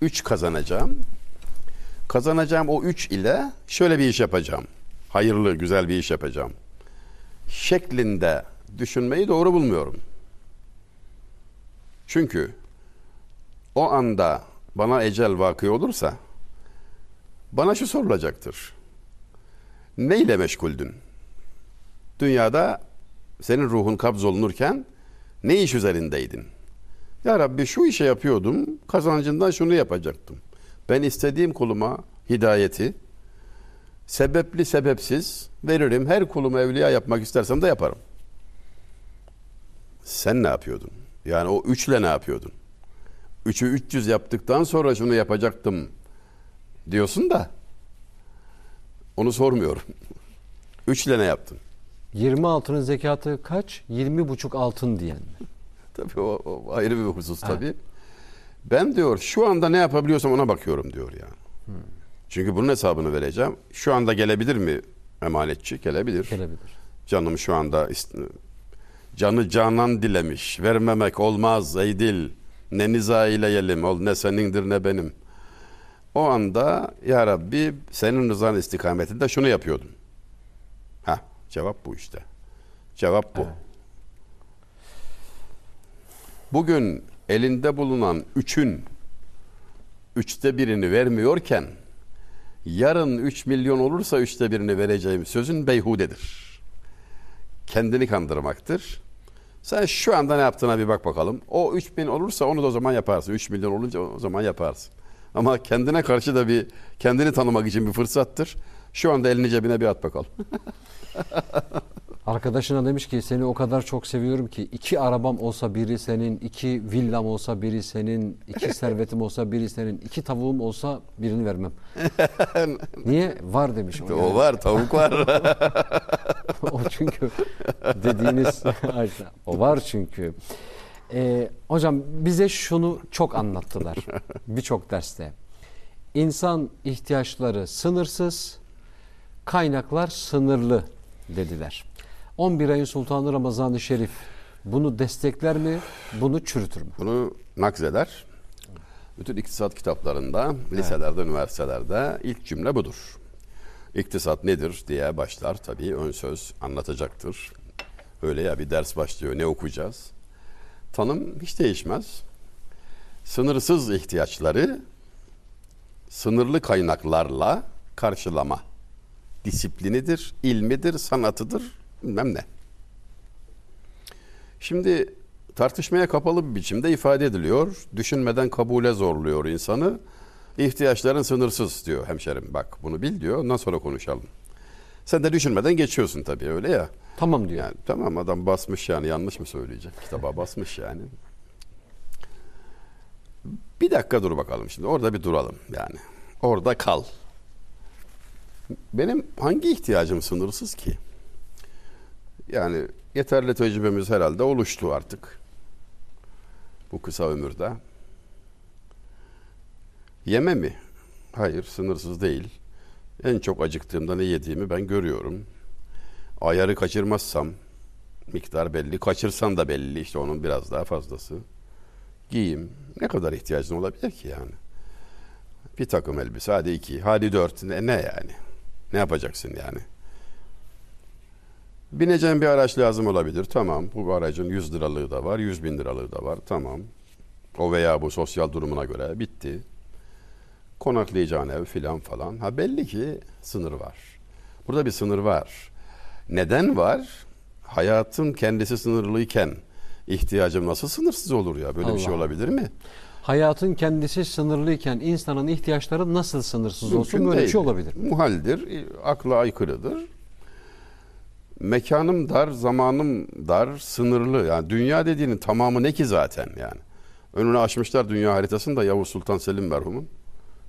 3 kazanacağım. Kazanacağım o 3 ile şöyle bir iş yapacağım. Hayırlı, güzel bir iş yapacağım. Şeklinde düşünmeyi doğru bulmuyorum. Çünkü o anda bana ecel vakı olursa bana şu sorulacaktır. Ne ile meşguldün? Dünyada senin ruhun kabzolunurken ne iş üzerindeydin? Ya Rabbi şu işe yapıyordum, kazancından şunu yapacaktım. Ben istediğim kuluma hidayeti, sebepli sebepsiz veririm. Her kulumu evliya yapmak istersem de yaparım. Sen ne yapıyordun? Yani o üçle ne yapıyordun? Üçü 300 yaptıktan sonra şunu yapacaktım diyorsun da onu sormuyorum. Üçle ne yaptın? 20 altının zekatı kaç? 20 buçuk altın diyen. (laughs) Tabii o, o ayrı bir husus tabii. Ben diyor şu anda ne yapabiliyorsam ona bakıyorum diyor ya. Çünkü bunun hesabını vereceğim. Şu anda gelebilir mi emanetçi? Gelebilir. Gelebilir. Canım şu anda canı canan dilemiş. Vermemek olmaz ey dil. Ne niza eyleyelim ol ne senindir ne benim. O anda ya Rabbi senin rızan istikametinde şunu yapıyordum. Ha cevap bu işte. Cevap bu. Evet. Bugün elinde bulunan üçün üçte birini vermiyorken yarın 3 milyon olursa üçte birini vereceğim sözün beyhudedir. Kendini kandırmaktır. Sen şu anda ne yaptığına bir bak bakalım. O 3 bin olursa onu da o zaman yaparsın. 3 milyon olunca o zaman yaparsın. Ama kendine karşı da bir kendini tanımak için bir fırsattır. Şu anda elini cebine bir at bakalım. (laughs) Arkadaşına demiş ki seni o kadar çok seviyorum ki iki arabam olsa biri senin, iki villam olsa biri senin, iki (laughs) servetim olsa biri senin, iki tavuğum olsa birini vermem. (laughs) Niye? Var demiş. O, o var, tavuk var. (laughs) o çünkü dediğiniz o var çünkü. Ee, hocam bize şunu çok anlattılar birçok derste. İnsan ihtiyaçları sınırsız, kaynaklar sınırlı dediler. 11 ayın Sultanı Ramazan-ı Şerif bunu destekler mi, bunu çürütür mü? Bunu nakzeder. Bütün iktisat kitaplarında, liselerde, üniversitelerde ilk cümle budur. İktisat nedir diye başlar tabii ön söz anlatacaktır. Öyle ya bir ders başlıyor ne okuyacağız? Tanım hiç değişmez. Sınırsız ihtiyaçları sınırlı kaynaklarla karşılama. Disiplinidir, ilmidir, sanatıdır, bilmem ne. Şimdi tartışmaya kapalı bir biçimde ifade ediliyor. Düşünmeden kabule zorluyor insanı. İhtiyaçların sınırsız diyor hemşerim. Bak bunu bil diyor. Ondan sonra konuşalım. Sen de düşünmeden geçiyorsun tabii öyle ya. Tamam diyor. Yani tamam adam basmış yani yanlış mı söyleyecek? Kitaba basmış yani. Bir dakika dur bakalım şimdi. Orada bir duralım yani. Orada kal. Benim hangi ihtiyacım sınırsız ki? Yani yeterli tecrübemiz herhalde oluştu artık. Bu kısa ömürde. Yeme mi? Hayır, sınırsız değil. En çok acıktığımda ne yediğimi ben görüyorum. Ayarı kaçırmazsam miktar belli. Kaçırsan da belli işte onun biraz daha fazlası. Giyim. Ne kadar ihtiyacın olabilir ki yani? Bir takım elbise hadi iki, hadi dört. Ne, ne yani? Ne yapacaksın yani? Bineceğin bir araç lazım olabilir. Tamam. Bu aracın 100 liralığı da var, 100 bin liralığı da var. Tamam. O veya bu sosyal durumuna göre bitti. Konaklayacağın ev filan falan. Ha belli ki sınır var. Burada bir sınır var. Neden var? hayatın kendisi sınırlıyken ihtiyacım nasıl sınırsız olur ya? Böyle bir şey Allah. olabilir mi? Hayatın kendisi sınırlıyken insanın ihtiyaçları nasıl sınırsız olsun? Böyle bir şey olabilir. Muhaldir, akla aykırıdır. Mekanım dar, zamanım dar, sınırlı. Yani dünya dediğinin tamamı ne ki zaten yani. Önüne açmışlar dünya haritasını da Yavuz Sultan Selim merhumun.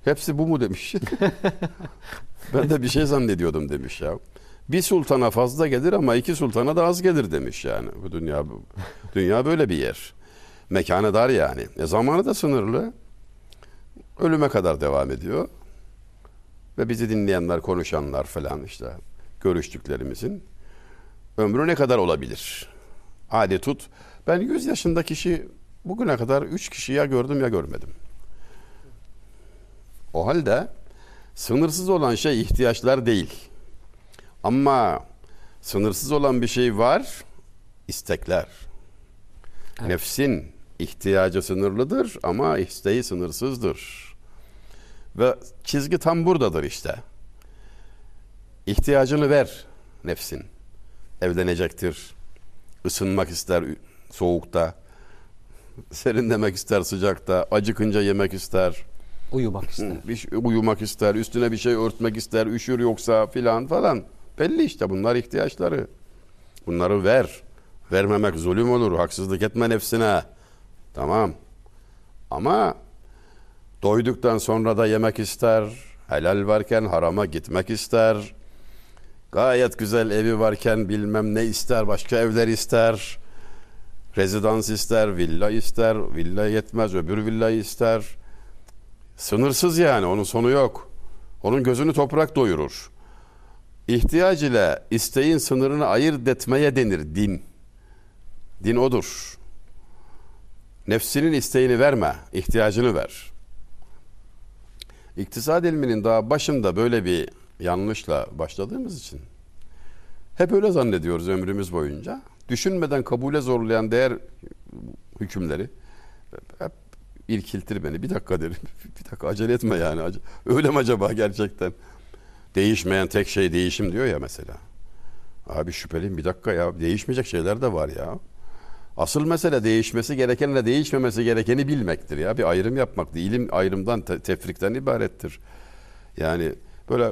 Hepsi bu mu demiş. (laughs) ben de bir şey zannediyordum demiş ya. Bir sultana fazla gelir ama iki sultana da az gelir demiş yani. Bu dünya dünya böyle bir yer. Mekanı dar yani. E zamanı da sınırlı. Ölüme kadar devam ediyor. Ve bizi dinleyenler, konuşanlar falan işte görüştüklerimizin ömrü ne kadar olabilir? Hadi tut. Ben 100 yaşında kişi bugüne kadar 3 kişi ya gördüm ya görmedim. O halde sınırsız olan şey ihtiyaçlar değil. Ama sınırsız olan bir şey var, istekler. Nefsin ihtiyacı sınırlıdır ama isteği sınırsızdır. Ve çizgi tam buradadır işte. İhtiyacını ver nefsin. Evlenecektir. Isınmak ister soğukta. Serinlemek ister sıcakta. Acıkınca yemek ister. Uyumak ister. Bir şey- uyumak ister. Üstüne bir şey örtmek ister. Üşür yoksa filan falan. Belli işte bunlar ihtiyaçları. Bunları ver. Vermemek zulüm olur. Haksızlık etme nefsine. Tamam. Ama doyduktan sonra da yemek ister. Helal varken harama gitmek ister. Gayet güzel evi varken bilmem ne ister. Başka evler ister. Rezidans ister. Villa ister. Villa yetmez. Öbür villayı ister. Sınırsız yani. Onun sonu yok. Onun gözünü toprak doyurur. İhtiyac ile isteğin sınırını ayırt etmeye denir din. Din odur. Nefsinin isteğini verme, ihtiyacını ver. İktisat ilminin daha başında böyle bir yanlışla başladığımız için hep öyle zannediyoruz ömrümüz boyunca. Düşünmeden kabule zorlayan değer hükümleri hep irkiltir beni. Bir dakika derim. (laughs) Bir dakika acele etme yani. Öyle mi acaba gerçekten? Değişmeyen tek şey değişim diyor ya mesela. Abi şüpheliyim bir dakika ya. Değişmeyecek şeyler de var ya. Asıl mesele değişmesi gerekenle değişmemesi gerekeni bilmektir ya. Bir ayrım yapmak. İlim ayrımdan, te- tefrikten ibarettir. Yani böyle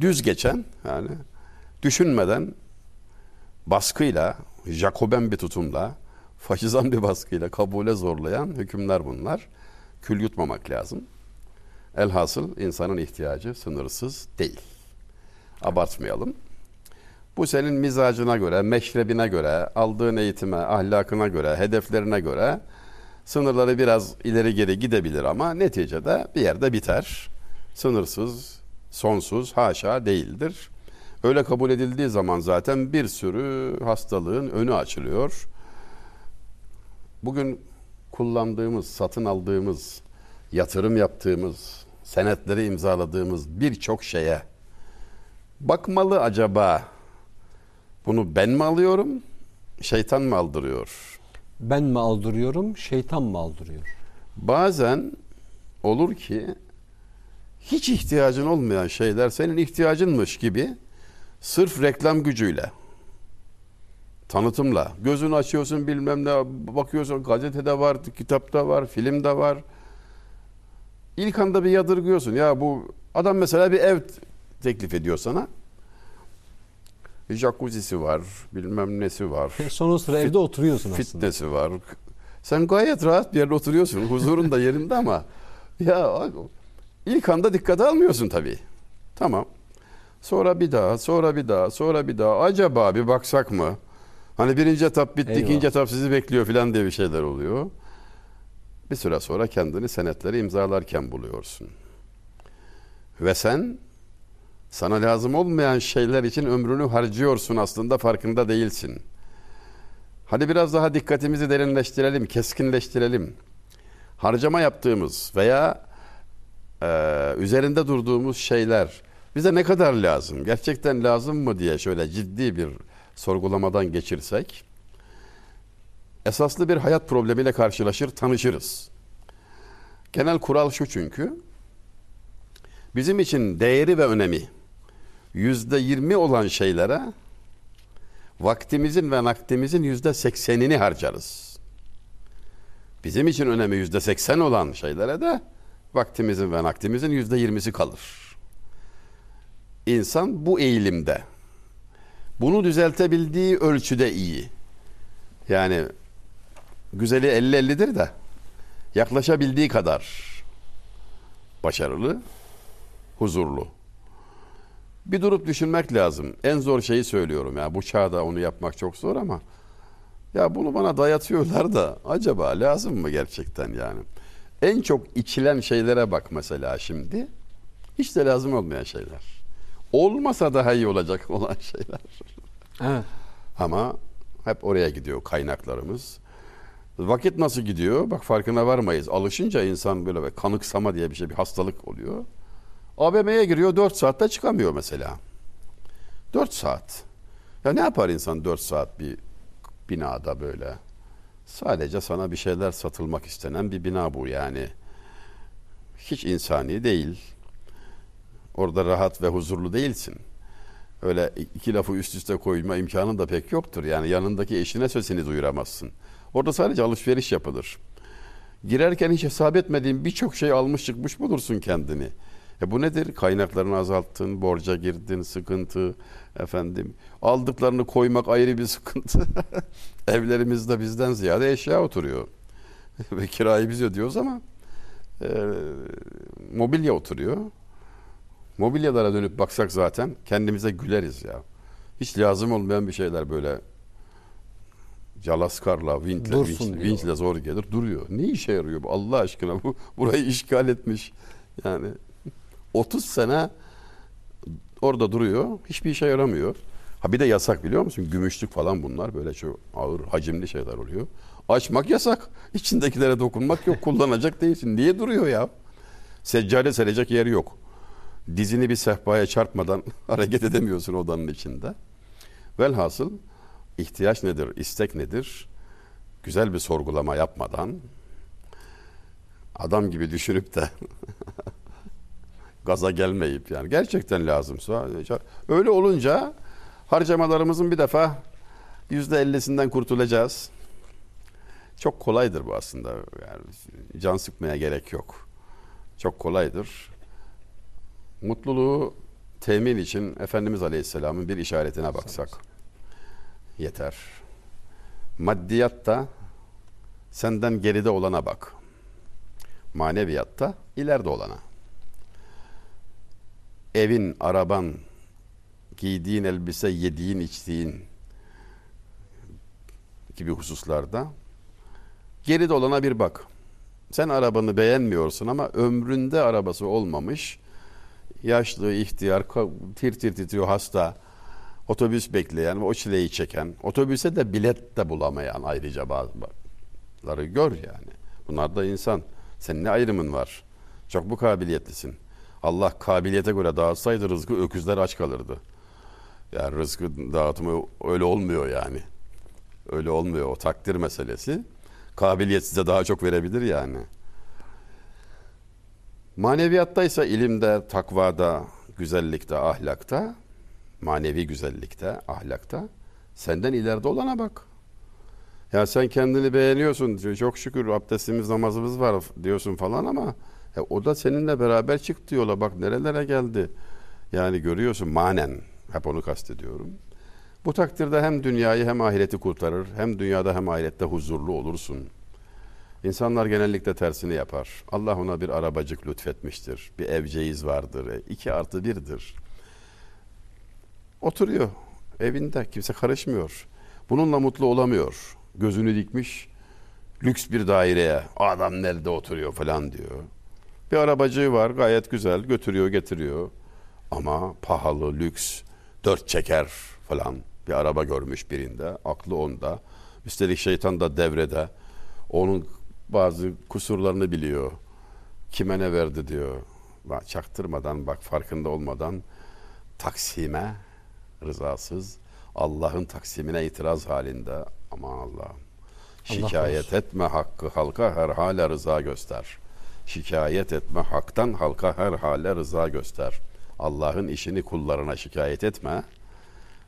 düz geçen yani düşünmeden baskıyla, Jacoben bir tutumla, faşizan bir baskıyla kabule zorlayan hükümler bunlar. Kül yutmamak lazım. Elhasıl insanın ihtiyacı sınırsız değil. Abartmayalım. Bu senin mizacına göre, meşrebine göre, aldığın eğitime, ahlakına göre, hedeflerine göre sınırları biraz ileri geri gidebilir ama neticede bir yerde biter. Sınırsız, sonsuz, haşa değildir. Öyle kabul edildiği zaman zaten bir sürü hastalığın önü açılıyor. Bugün kullandığımız, satın aldığımız, yatırım yaptığımız, senetleri imzaladığımız birçok şeye bakmalı acaba bunu ben mi alıyorum, şeytan mı aldırıyor? Ben mi aldırıyorum, şeytan mı aldırıyor? Bazen olur ki hiç ihtiyacın olmayan şeyler senin ihtiyacınmış gibi sırf reklam gücüyle tanıtımla gözünü açıyorsun bilmem ne bakıyorsun gazetede var, kitapta var, filmde var. İlk anda bir yadırgıyorsun. Ya bu adam mesela bir ev teklif ediyor sana. Jacuzzi'si var, bilmem nesi var. (laughs) Son sıra Fit- evde oturuyorsun aslında. Fitness'i var. Sen gayet rahat bir yerde oturuyorsun. Huzurun da yerinde ama ya ilk anda dikkate almıyorsun tabii. Tamam. Sonra bir daha, sonra bir daha, sonra bir daha. Acaba bir baksak mı? Hani birinci etap bitti, Eyvah. ikinci etap sizi bekliyor falan diye bir şeyler oluyor. Bir süre sonra kendini senetleri imzalarken buluyorsun. Ve sen sana lazım olmayan şeyler için ömrünü harcıyorsun aslında farkında değilsin. Hadi biraz daha dikkatimizi derinleştirelim, keskinleştirelim. Harcama yaptığımız veya e, üzerinde durduğumuz şeyler bize ne kadar lazım? Gerçekten lazım mı diye şöyle ciddi bir sorgulamadan geçirsek esaslı bir hayat problemiyle karşılaşır, tanışırız. Genel kural şu çünkü bizim için değeri ve önemi yüzde yirmi olan şeylere vaktimizin ve nakdimizin yüzde seksenini harcarız. Bizim için önemi yüzde seksen olan şeylere de vaktimizin ve nakdimizin yüzde yirmisi kalır. İnsan bu eğilimde. Bunu düzeltebildiği ölçüde iyi. Yani güzeli 50-50'dir de yaklaşabildiği kadar başarılı, huzurlu. Bir durup düşünmek lazım. En zor şeyi söylüyorum ya. Bu çağda onu yapmak çok zor ama ya bunu bana dayatıyorlar da acaba lazım mı gerçekten yani? En çok içilen şeylere bak mesela şimdi. Hiç de lazım olmayan şeyler. Olmasa daha iyi olacak (laughs) olan şeyler. Evet. Ama hep oraya gidiyor kaynaklarımız. Vakit nasıl gidiyor? Bak farkına varmayız. Alışınca insan böyle bir kanıksama diye bir şey, bir hastalık oluyor. AVM'ye giriyor 4 saatte çıkamıyor mesela. 4 saat. Ya ne yapar insan 4 saat bir binada böyle? Sadece sana bir şeyler satılmak istenen bir bina bu yani. Hiç insani değil. Orada rahat ve huzurlu değilsin. Öyle iki lafı üst üste koyma imkanın da pek yoktur. Yani yanındaki eşine sesini duyuramazsın. Orada sadece alışveriş yapılır. Girerken hiç hesap etmediğin birçok şey almış çıkmış bulursun kendini. E bu nedir? Kaynaklarını azalttın, borca girdin, sıkıntı efendim. Aldıklarını koymak ayrı bir sıkıntı. (laughs) Evlerimizde bizden ziyade eşya oturuyor. (laughs) Ve kirayı biz ödüyoruz ama e, mobilya oturuyor. Mobilyalara dönüp baksak zaten kendimize güleriz ya. Hiç lazım olmayan bir şeyler böyle Calaskarla, vinçle, Dursun vinçle zor gelir duruyor. Ne işe yarıyor bu Allah aşkına bu (laughs) burayı işgal etmiş. Yani 30 sene orada duruyor. Hiçbir işe yaramıyor. Ha bir de yasak biliyor musun? Gümüşlük falan bunlar böyle çok ağır hacimli şeyler oluyor. Açmak yasak. İçindekilere dokunmak yok. (laughs) Kullanacak değilsin. Niye duruyor ya? Seccade serecek yer yok. Dizini bir sehpaya çarpmadan (laughs) hareket edemiyorsun odanın içinde. Velhasıl ihtiyaç nedir, istek nedir? Güzel bir sorgulama yapmadan adam gibi düşünüp de (laughs) gaza gelmeyip yani gerçekten lazımsa öyle olunca harcamalarımızın bir defa yüzde ellisinden kurtulacağız. Çok kolaydır bu aslında. Yani can sıkmaya gerek yok. Çok kolaydır. Mutluluğu temin için Efendimiz Aleyhisselam'ın bir işaretine baksak yeter. Maddiyatta senden geride olana bak. Maneviyatta ileride olana. Evin, araban, giydiğin elbise, yediğin, içtiğin gibi hususlarda geride olana bir bak. Sen arabanı beğenmiyorsun ama ömründe arabası olmamış, yaşlı, ihtiyar, tir tir titriyor hasta, otobüs bekleyen ve o çileyi çeken, otobüse de bilet de bulamayan ayrıca bazıları gör yani. Bunlar da insan. Senin ne ayrımın var? Çok bu kabiliyetlisin. Allah kabiliyete göre dağıtsaydı rızkı öküzler aç kalırdı. Yani rızkı dağıtımı öyle olmuyor yani. Öyle olmuyor o takdir meselesi. Kabiliyet size daha çok verebilir yani. Maneviyatta ise ilimde, takvada, güzellikte, ahlakta, manevi güzellikte, ahlakta senden ileride olana bak. Ya sen kendini beğeniyorsun. Çok şükür abdestimiz, namazımız var diyorsun falan ama e, o da seninle beraber çıktı yola. Bak nerelere geldi. Yani görüyorsun manen. Hep onu kastediyorum. Bu takdirde hem dünyayı hem ahireti kurtarır. Hem dünyada hem ahirette huzurlu olursun. İnsanlar genellikle tersini yapar. Allah ona bir arabacık lütfetmiştir. Bir evceyiz vardır. E, iki artı birdir. Oturuyor evinde. Kimse karışmıyor. Bununla mutlu olamıyor. Gözünü dikmiş. Lüks bir daireye. Adam nerede oturuyor falan diyor. Bir arabacığı var gayet güzel. Götürüyor getiriyor. Ama pahalı, lüks, dört çeker falan bir araba görmüş birinde. Aklı onda. Üstelik şeytan da devrede. Onun bazı kusurlarını biliyor. Kime ne verdi diyor. Bak, çaktırmadan bak farkında olmadan taksime rızasız Allah'ın taksimine itiraz halinde aman Allah'ım şikayet etme hakkı halka her hale rıza göster. Şikayet etme haktan halka her hale rıza göster. Allah'ın işini kullarına şikayet etme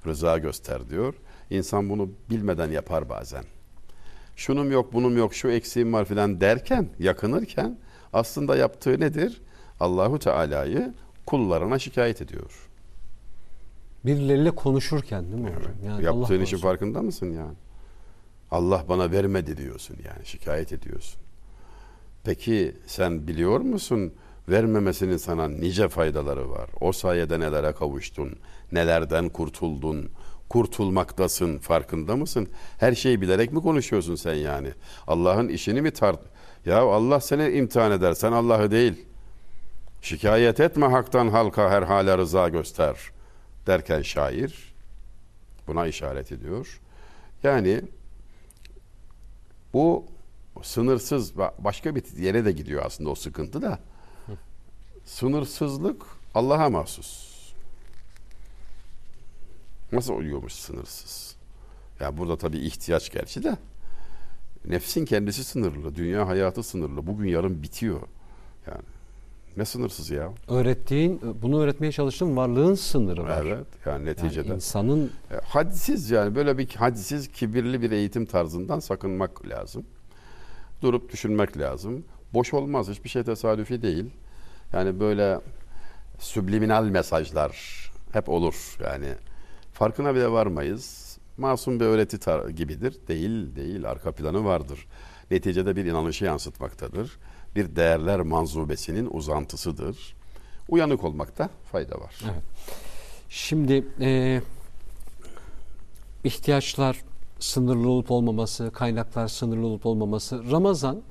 rıza göster diyor. İnsan bunu bilmeden yapar bazen. Şunum yok, bunum yok, şu eksiğim var filan derken, yakınırken aslında yaptığı nedir? Allahu Teala'yı kullarına şikayet ediyor. Birileriyle konuşurken değil mi hocam? Yani Allah Yaptığın işin farkında mısın yani? Allah bana vermedi diyorsun yani şikayet ediyorsun. Peki sen biliyor musun vermemesinin sana nice faydaları var. O sayede nelere kavuştun, nelerden kurtuldun, kurtulmaktasın farkında mısın? Her şeyi bilerek mi konuşuyorsun sen yani? Allah'ın işini mi tart? Ya Allah seni imtihan eder, sen Allah'ı değil. Şikayet etme haktan halka her hale rıza göster derken şair buna işaret ediyor. Yani bu sınırsız ba- başka bir yere de gidiyor aslında o sıkıntı da. Sınırsızlık Allah'a mahsus. Nasıl oluyormuş sınırsız? Ya burada tabii ihtiyaç gerçi de. Nefsin kendisi sınırlı, dünya hayatı sınırlı. Bugün yarın bitiyor. Yani ne sınırsız ya? Öğrettiğin, bunu öğretmeye çalıştığın varlığın sınırı var. Evet. Yani Yani neticede. insanın E, Hadsiz yani böyle bir hadsiz kibirli bir eğitim tarzından sakınmak lazım. Durup düşünmek lazım. Boş olmaz hiçbir şey tesadüfi değil. Yani böyle subliminal mesajlar hep olur yani. Farkına bile varmayız. Masum bir öğreti tar- gibidir. Değil, değil. Arka planı vardır. Neticede bir inanışı yansıtmaktadır. Bir değerler manzubesinin uzantısıdır. Uyanık olmakta fayda var. Evet. Şimdi e, ihtiyaçlar sınırlı olup olmaması, kaynaklar sınırlı olup olmaması. Ramazan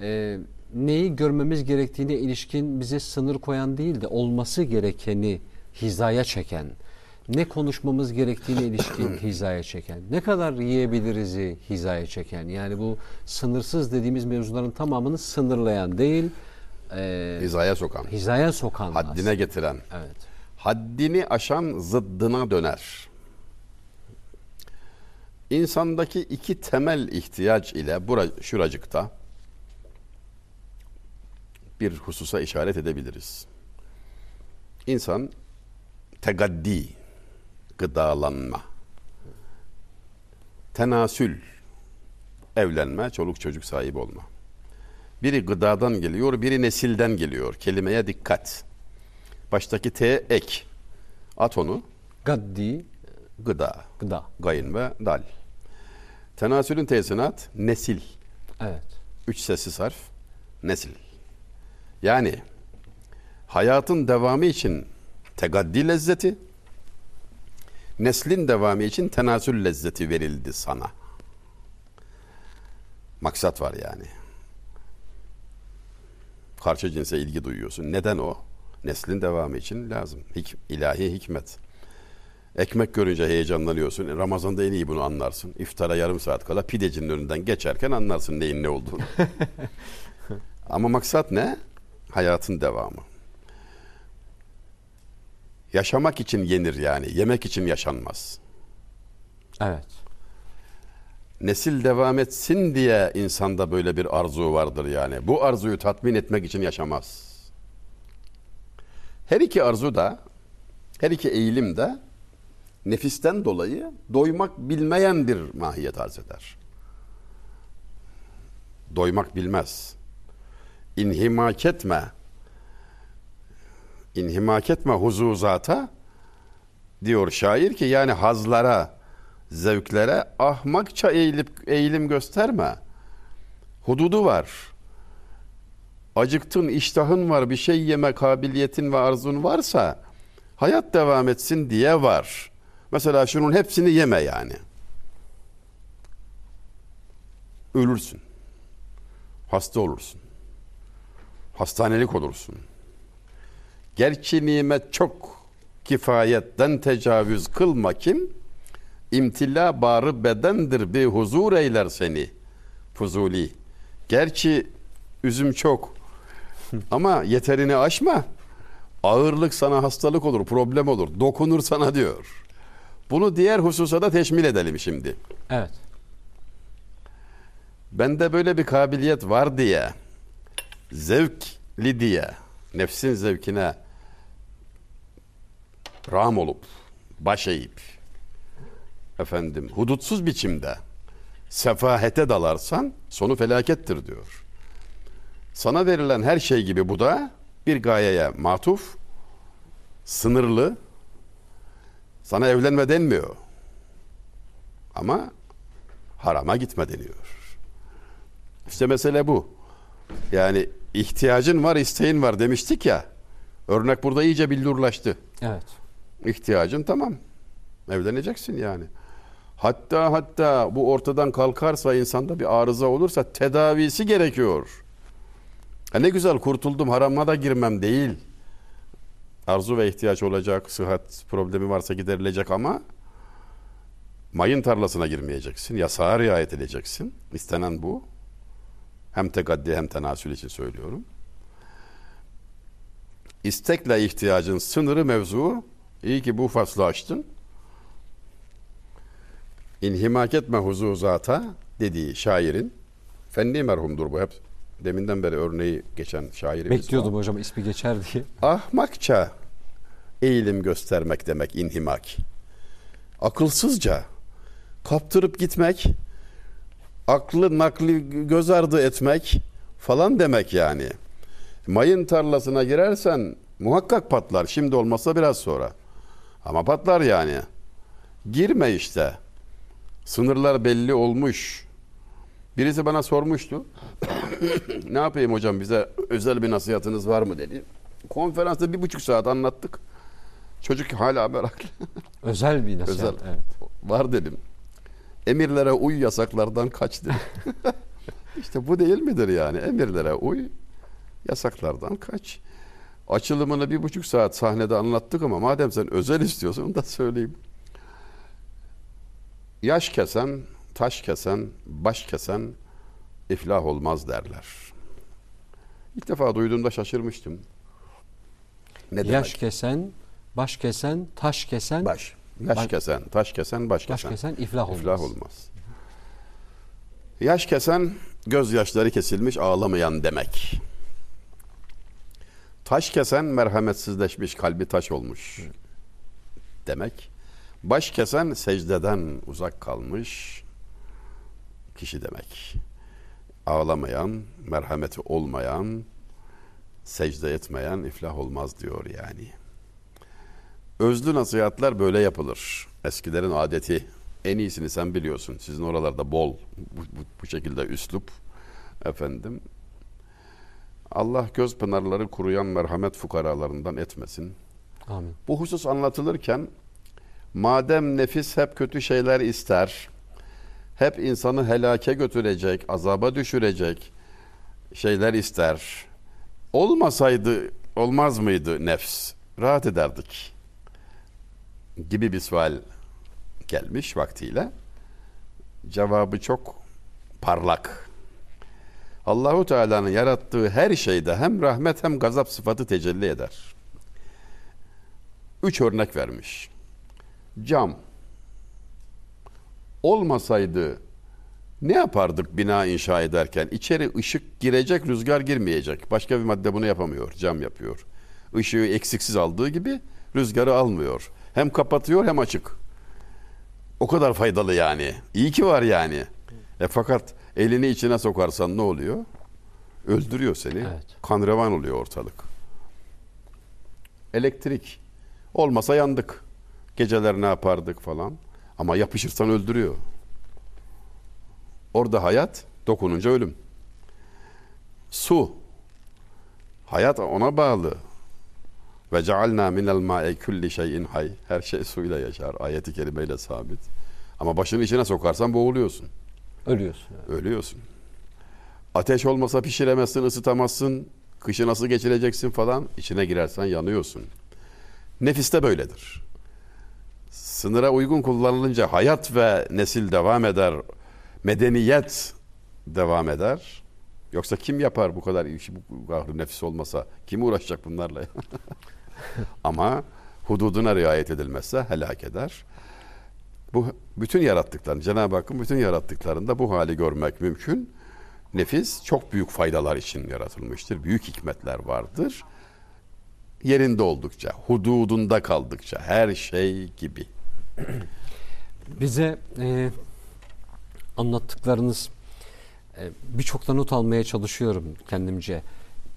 e, neyi görmemiz gerektiğine ilişkin bize sınır koyan değil de olması gerekeni hizaya çeken, ne konuşmamız gerektiğine ilişkin (clears throat) hizaya çeken, ne kadar yiyebiliriz'i hizaya çeken. Yani bu sınırsız dediğimiz mevzuların tamamını sınırlayan değil, e, Hizaya sokan, hizaya sokan. haddine aslında. getiren, Evet. haddini aşan zıddına döner. İnsandaki iki temel ihtiyaç ile bura, şuracıkta bir hususa işaret edebiliriz. İnsan tegaddi, gıdalanma, tenasül, evlenme, çoluk çocuk sahibi olma. Biri gıdadan geliyor, biri nesilden geliyor. Kelimeye dikkat. Baştaki T ek. At onu. Gaddi Gıda. gıda. Gayın ve dal. Tenasülün T'sini at. Nesil. Evet. Üç sessiz harf. Nesil. Yani hayatın devamı için tegaddi lezzeti, neslin devamı için tenasül lezzeti verildi sana. Maksat var yani. Karşı cinse ilgi duyuyorsun. Neden o? Neslin devamı için lazım. Hik, ilahi hikmet. Ekmek görünce heyecanlanıyorsun. Ramazan'da en iyi bunu anlarsın. İftara yarım saat kala pidecinin önünden geçerken anlarsın neyin ne olduğunu. (laughs) Ama maksat ne? Hayatın devamı. Yaşamak için yenir yani. Yemek için yaşanmaz. Evet. Nesil devam etsin diye insanda böyle bir arzu vardır yani. Bu arzuyu tatmin etmek için yaşamaz. Her iki arzu da, her iki eğilim de nefisten dolayı doymak bilmeyen bir mahiyet arz eder. Doymak bilmez. İnhimak etme. İnhimak etme huzuzata diyor şair ki yani hazlara, zevklere ahmakça eğilip eğilim gösterme. Hududu var. Acıktın, iştahın var, bir şey yeme kabiliyetin ve arzun varsa hayat devam etsin diye var. Mesela şunun hepsini yeme yani. Ölürsün. Hasta olursun. Hastanelik olursun. Gerçi nimet çok kifayetten tecavüz kılma kim? İmtila barı bedendir bir huzur eyler seni. Fuzuli. Gerçi üzüm çok ama yeterini aşma. Ağırlık sana hastalık olur, problem olur. Dokunur sana diyor. Bunu diğer hususa da teşmil edelim şimdi. Evet. Bende böyle bir kabiliyet var diye, zevkli diye, nefsin zevkine ram olup, baş eğip, efendim hudutsuz biçimde sefahete dalarsan sonu felakettir diyor. Sana verilen her şey gibi bu da bir gayeye matuf, sınırlı. Sana evlenme denmiyor. Ama harama gitme deniyor. İşte mesele bu. Yani ihtiyacın var, isteğin var demiştik ya. Örnek burada iyice billurlaştı. Evet. İhtiyacın tamam. Evleneceksin yani. Hatta hatta bu ortadan kalkarsa insanda bir arıza olursa tedavisi gerekiyor. Ha ne güzel kurtuldum harama da girmem değil. Arzu ve ihtiyaç olacak, sıhhat problemi varsa giderilecek ama mayın tarlasına girmeyeceksin. Yasağa riayet edeceksin. İstenen bu. Hem tekaddi hem tenasül için söylüyorum. İstekle ihtiyacın sınırı mevzu. İyi ki bu faslı açtın. İnhimak etme huzuzata dediği şairin fenni merhumdur bu hep. Deminden beri örneği geçen şairimiz Bekliyordum var. hocam ismi geçer diye. Ahmakça eğilim göstermek demek inhimak. Akılsızca kaptırıp gitmek, aklı nakli göz ardı etmek falan demek yani. Mayın tarlasına girersen muhakkak patlar. Şimdi olmazsa biraz sonra. Ama patlar yani. Girme işte. Sınırlar belli olmuş. Birisi bana sormuştu. (coughs) ne yapayım hocam bize özel bir nasihatınız var mı dedi. Konferansta bir buçuk saat anlattık. Çocuk hala meraklı. Özel bir nasihat. Özel. Evet. Var dedim. Emirlere uy yasaklardan kaç dedim. (laughs) işte bu değil midir yani? Emirlere uy yasaklardan kaç. Açılımını bir buçuk saat sahnede anlattık ama madem sen özel istiyorsun onu da söyleyeyim. Yaş kesen, taş kesen, baş kesen iflah olmaz derler. İlk defa duyduğumda şaşırmıştım. Ne Yaş demek? kesen, baş kesen, taş kesen, Baş. Yaş Baş- kesen, taş kesen, baş kesen. kesen iflah olmaz. İflah olmaz. Yaş kesen gözyaşları kesilmiş ağlamayan demek. Taş kesen merhametsizleşmiş kalbi taş olmuş demek. Baş kesen secdeden uzak kalmış kişi demek. Ağlamayan, merhameti olmayan, secde etmeyen iflah olmaz diyor yani. Özlü nasihatler böyle yapılır. Eskilerin adeti. En iyisini sen biliyorsun. Sizin oralarda bol bu, bu, bu şekilde üslup. Efendim. Allah göz pınarları kuruyan merhamet fukaralarından etmesin. Amin. Bu husus anlatılırken madem nefis hep kötü şeyler ister, hep insanı helake götürecek, azaba düşürecek şeyler ister. Olmasaydı olmaz mıydı nefs? Rahat ederdik. Gibi bir sual gelmiş vaktiyle. Cevabı çok parlak. Allahu Teala'nın yarattığı her şeyde hem rahmet hem gazap sıfatı tecelli eder. Üç örnek vermiş. Cam. Olmasaydı ne yapardık bina inşa ederken? İçeri ışık girecek, rüzgar girmeyecek. Başka bir madde bunu yapamıyor, cam yapıyor. Işığı eksiksiz aldığı gibi rüzgarı almıyor. Hem kapatıyor hem açık. O kadar faydalı yani. İyi ki var yani. E fakat elini içine sokarsan ne oluyor? Öldürüyor seni. Evet. Kan revan oluyor ortalık. Elektrik. Olmasa yandık. Geceler ne yapardık falan. Ama yapışırsan öldürüyor. Orada hayat, dokununca ölüm. Su. Hayat ona bağlı. Ve cealna minel ma'i kulli şeyin hay. Her şey suyla yaşar. Ayeti kerimeyle sabit. Ama başını içine sokarsan boğuluyorsun. Ölüyorsun. Ölüyorsun. Ateş olmasa pişiremezsin, ısıtamazsın. Kışı nasıl geçireceksin falan. İçine girersen yanıyorsun. Nefis de böyledir. Sınıra uygun kullanılınca hayat ve nesil devam eder. Medeniyet devam eder. Yoksa kim yapar bu kadar işi bu kahrı nefis olmasa? Kim uğraşacak bunlarla? (laughs) (laughs) Ama hududuna riayet edilmezse helak eder. Bu bütün yarattıkların, Cenab-ı Hakk'ın bütün yarattıklarında bu hali görmek mümkün. Nefis çok büyük faydalar için yaratılmıştır. Büyük hikmetler vardır. Yerinde oldukça, hududunda kaldıkça her şey gibi. (clears throat) Bize e, anlattıklarınız e, birçok da not almaya çalışıyorum kendimce.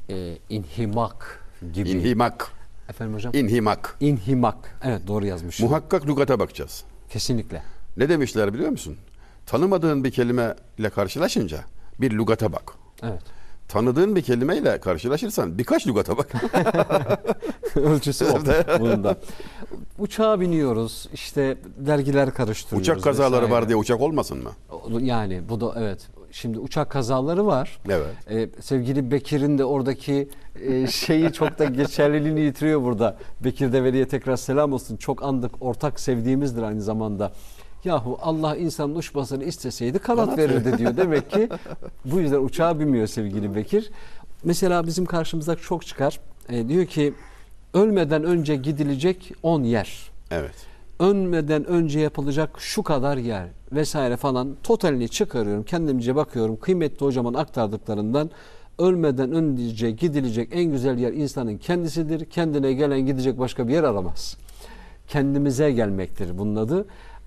E, inhimak gibi. İnhimak. Efendim hocam? İnhimak. İnhimak. Evet doğru yazmış. Muhakkak lügata bakacağız. Kesinlikle. Ne demişler biliyor musun? Tanımadığın bir kelimeyle karşılaşınca bir lügata bak. Evet. Tanıdığın bir kelimeyle karşılaşırsan birkaç lügata bak. (laughs) Ölçüsü o bunun da. Uçağa biniyoruz. işte dergiler karıştırıyoruz. uçak kazaları vesaire. var diye uçak olmasın mı? Yani bu da evet. Şimdi uçak kazaları var. Evet. Ee, sevgili Bekir'in de oradaki e, şeyi çok da geçerliliğini yitiriyor burada. Bekir Develi'ye tekrar selam olsun. Çok andık. Ortak sevdiğimizdir aynı zamanda. Yahu Allah insanın uçmasını isteseydi kanat, verirdi diyor. Demek ki (laughs) bu yüzden uçağa binmiyor sevgili Bekir. Mesela bizim karşımıza çok çıkar. E, diyor ki ölmeden önce gidilecek 10 yer Evet. ölmeden önce yapılacak şu kadar yer vesaire falan totalini çıkarıyorum. Kendimce bakıyorum. Kıymetli hocamın aktardıklarından ölmeden önce gidilecek en güzel yer insanın kendisidir. Kendine gelen gidecek başka bir yer aramaz. Kendimize gelmektir bunun adı.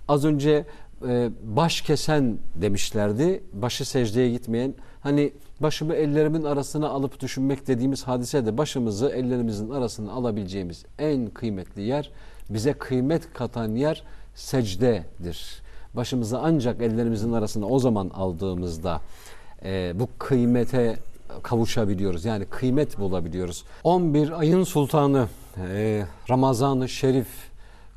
Az önce e, baş kesen demişlerdi. Başı secdeye gitmeyen. Hani başımı ellerimin arasına alıp düşünmek dediğimiz hadise de başımızı ellerimizin arasına alabileceğimiz en kıymetli yer bize kıymet katan yer secdedir. Başımızı ancak ellerimizin arasına o zaman aldığımızda e, bu kıymete kavuşabiliyoruz. Yani kıymet bulabiliyoruz. 11 ayın sultanı e, Ramazan-ı Şerif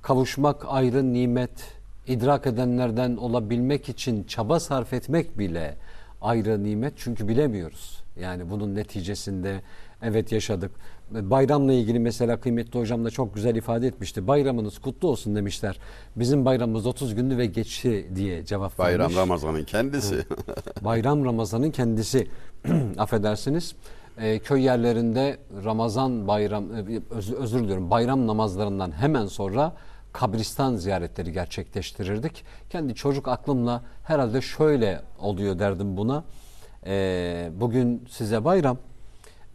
kavuşmak ayrı nimet. İdrak edenlerden olabilmek için çaba sarf etmek bile ayrı nimet. Çünkü bilemiyoruz. Yani bunun neticesinde evet yaşadık. Bayramla ilgili mesela kıymetli hocam da çok güzel ifade etmişti. Bayramınız kutlu olsun demişler. Bizim bayramımız 30 gündü ve geçti diye cevap Bayram vermiş. Ramazan'ın kendisi. Bayram Ramazan'ın kendisi (clears throat) affedersiniz. e, köy yerlerinde Ramazan bayram e, öz- özür diliyorum bayram namazlarından hemen sonra kabristan ziyaretleri gerçekleştirirdik. Kendi çocuk aklımla herhalde şöyle oluyor derdim buna. E, bugün size bayram.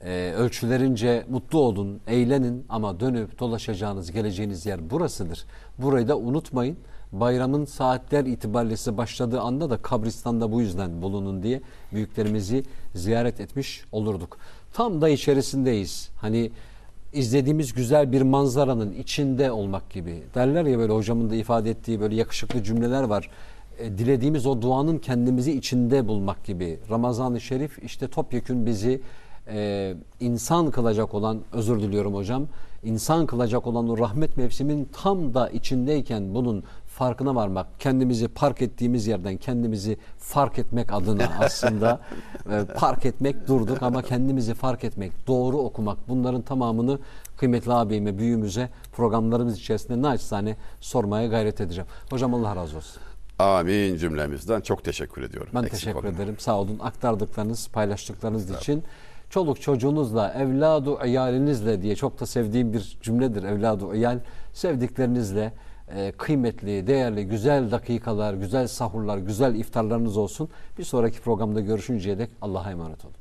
E, ölçülerince mutlu olun, eğlenin ama dönüp dolaşacağınız, geleceğiniz yer burasıdır. Burayı da unutmayın. Bayramın saatler itibariyle başladığı anda da kabristanda bu yüzden bulunun diye büyüklerimizi ziyaret etmiş olurduk. Tam da içerisindeyiz. Hani izlediğimiz güzel bir manzaranın içinde olmak gibi. Derler ya böyle hocamın da ifade ettiği böyle yakışıklı cümleler var. E, dilediğimiz o duanın kendimizi içinde bulmak gibi. Ramazan-ı Şerif işte topyekün bizi e, insan kılacak olan özür diliyorum hocam insan kılacak olan o rahmet mevsimin tam da içindeyken bunun farkına varmak kendimizi park ettiğimiz yerden kendimizi fark etmek adına (laughs) aslında e, park etmek durduk ama kendimizi fark etmek doğru okumak bunların tamamını kıymetli abime büyüğümüze programlarımız içerisinde naçizane sormaya gayret edeceğim. Hocam Allah razı olsun. Amin cümlemizden çok teşekkür ediyorum. Ben Eksik teşekkür olmayın. ederim. Sağ olun. Aktardıklarınız, paylaştıklarınız için. Çoluk çocuğunuzla, evladu iyalinizle diye çok da sevdiğim bir cümledir. Evladu iyal. Sevdiklerinizle e, kıymetli, değerli, güzel dakikalar, güzel sahurlar, güzel iftarlarınız olsun. Bir sonraki programda görüşünceye dek Allah'a emanet olun.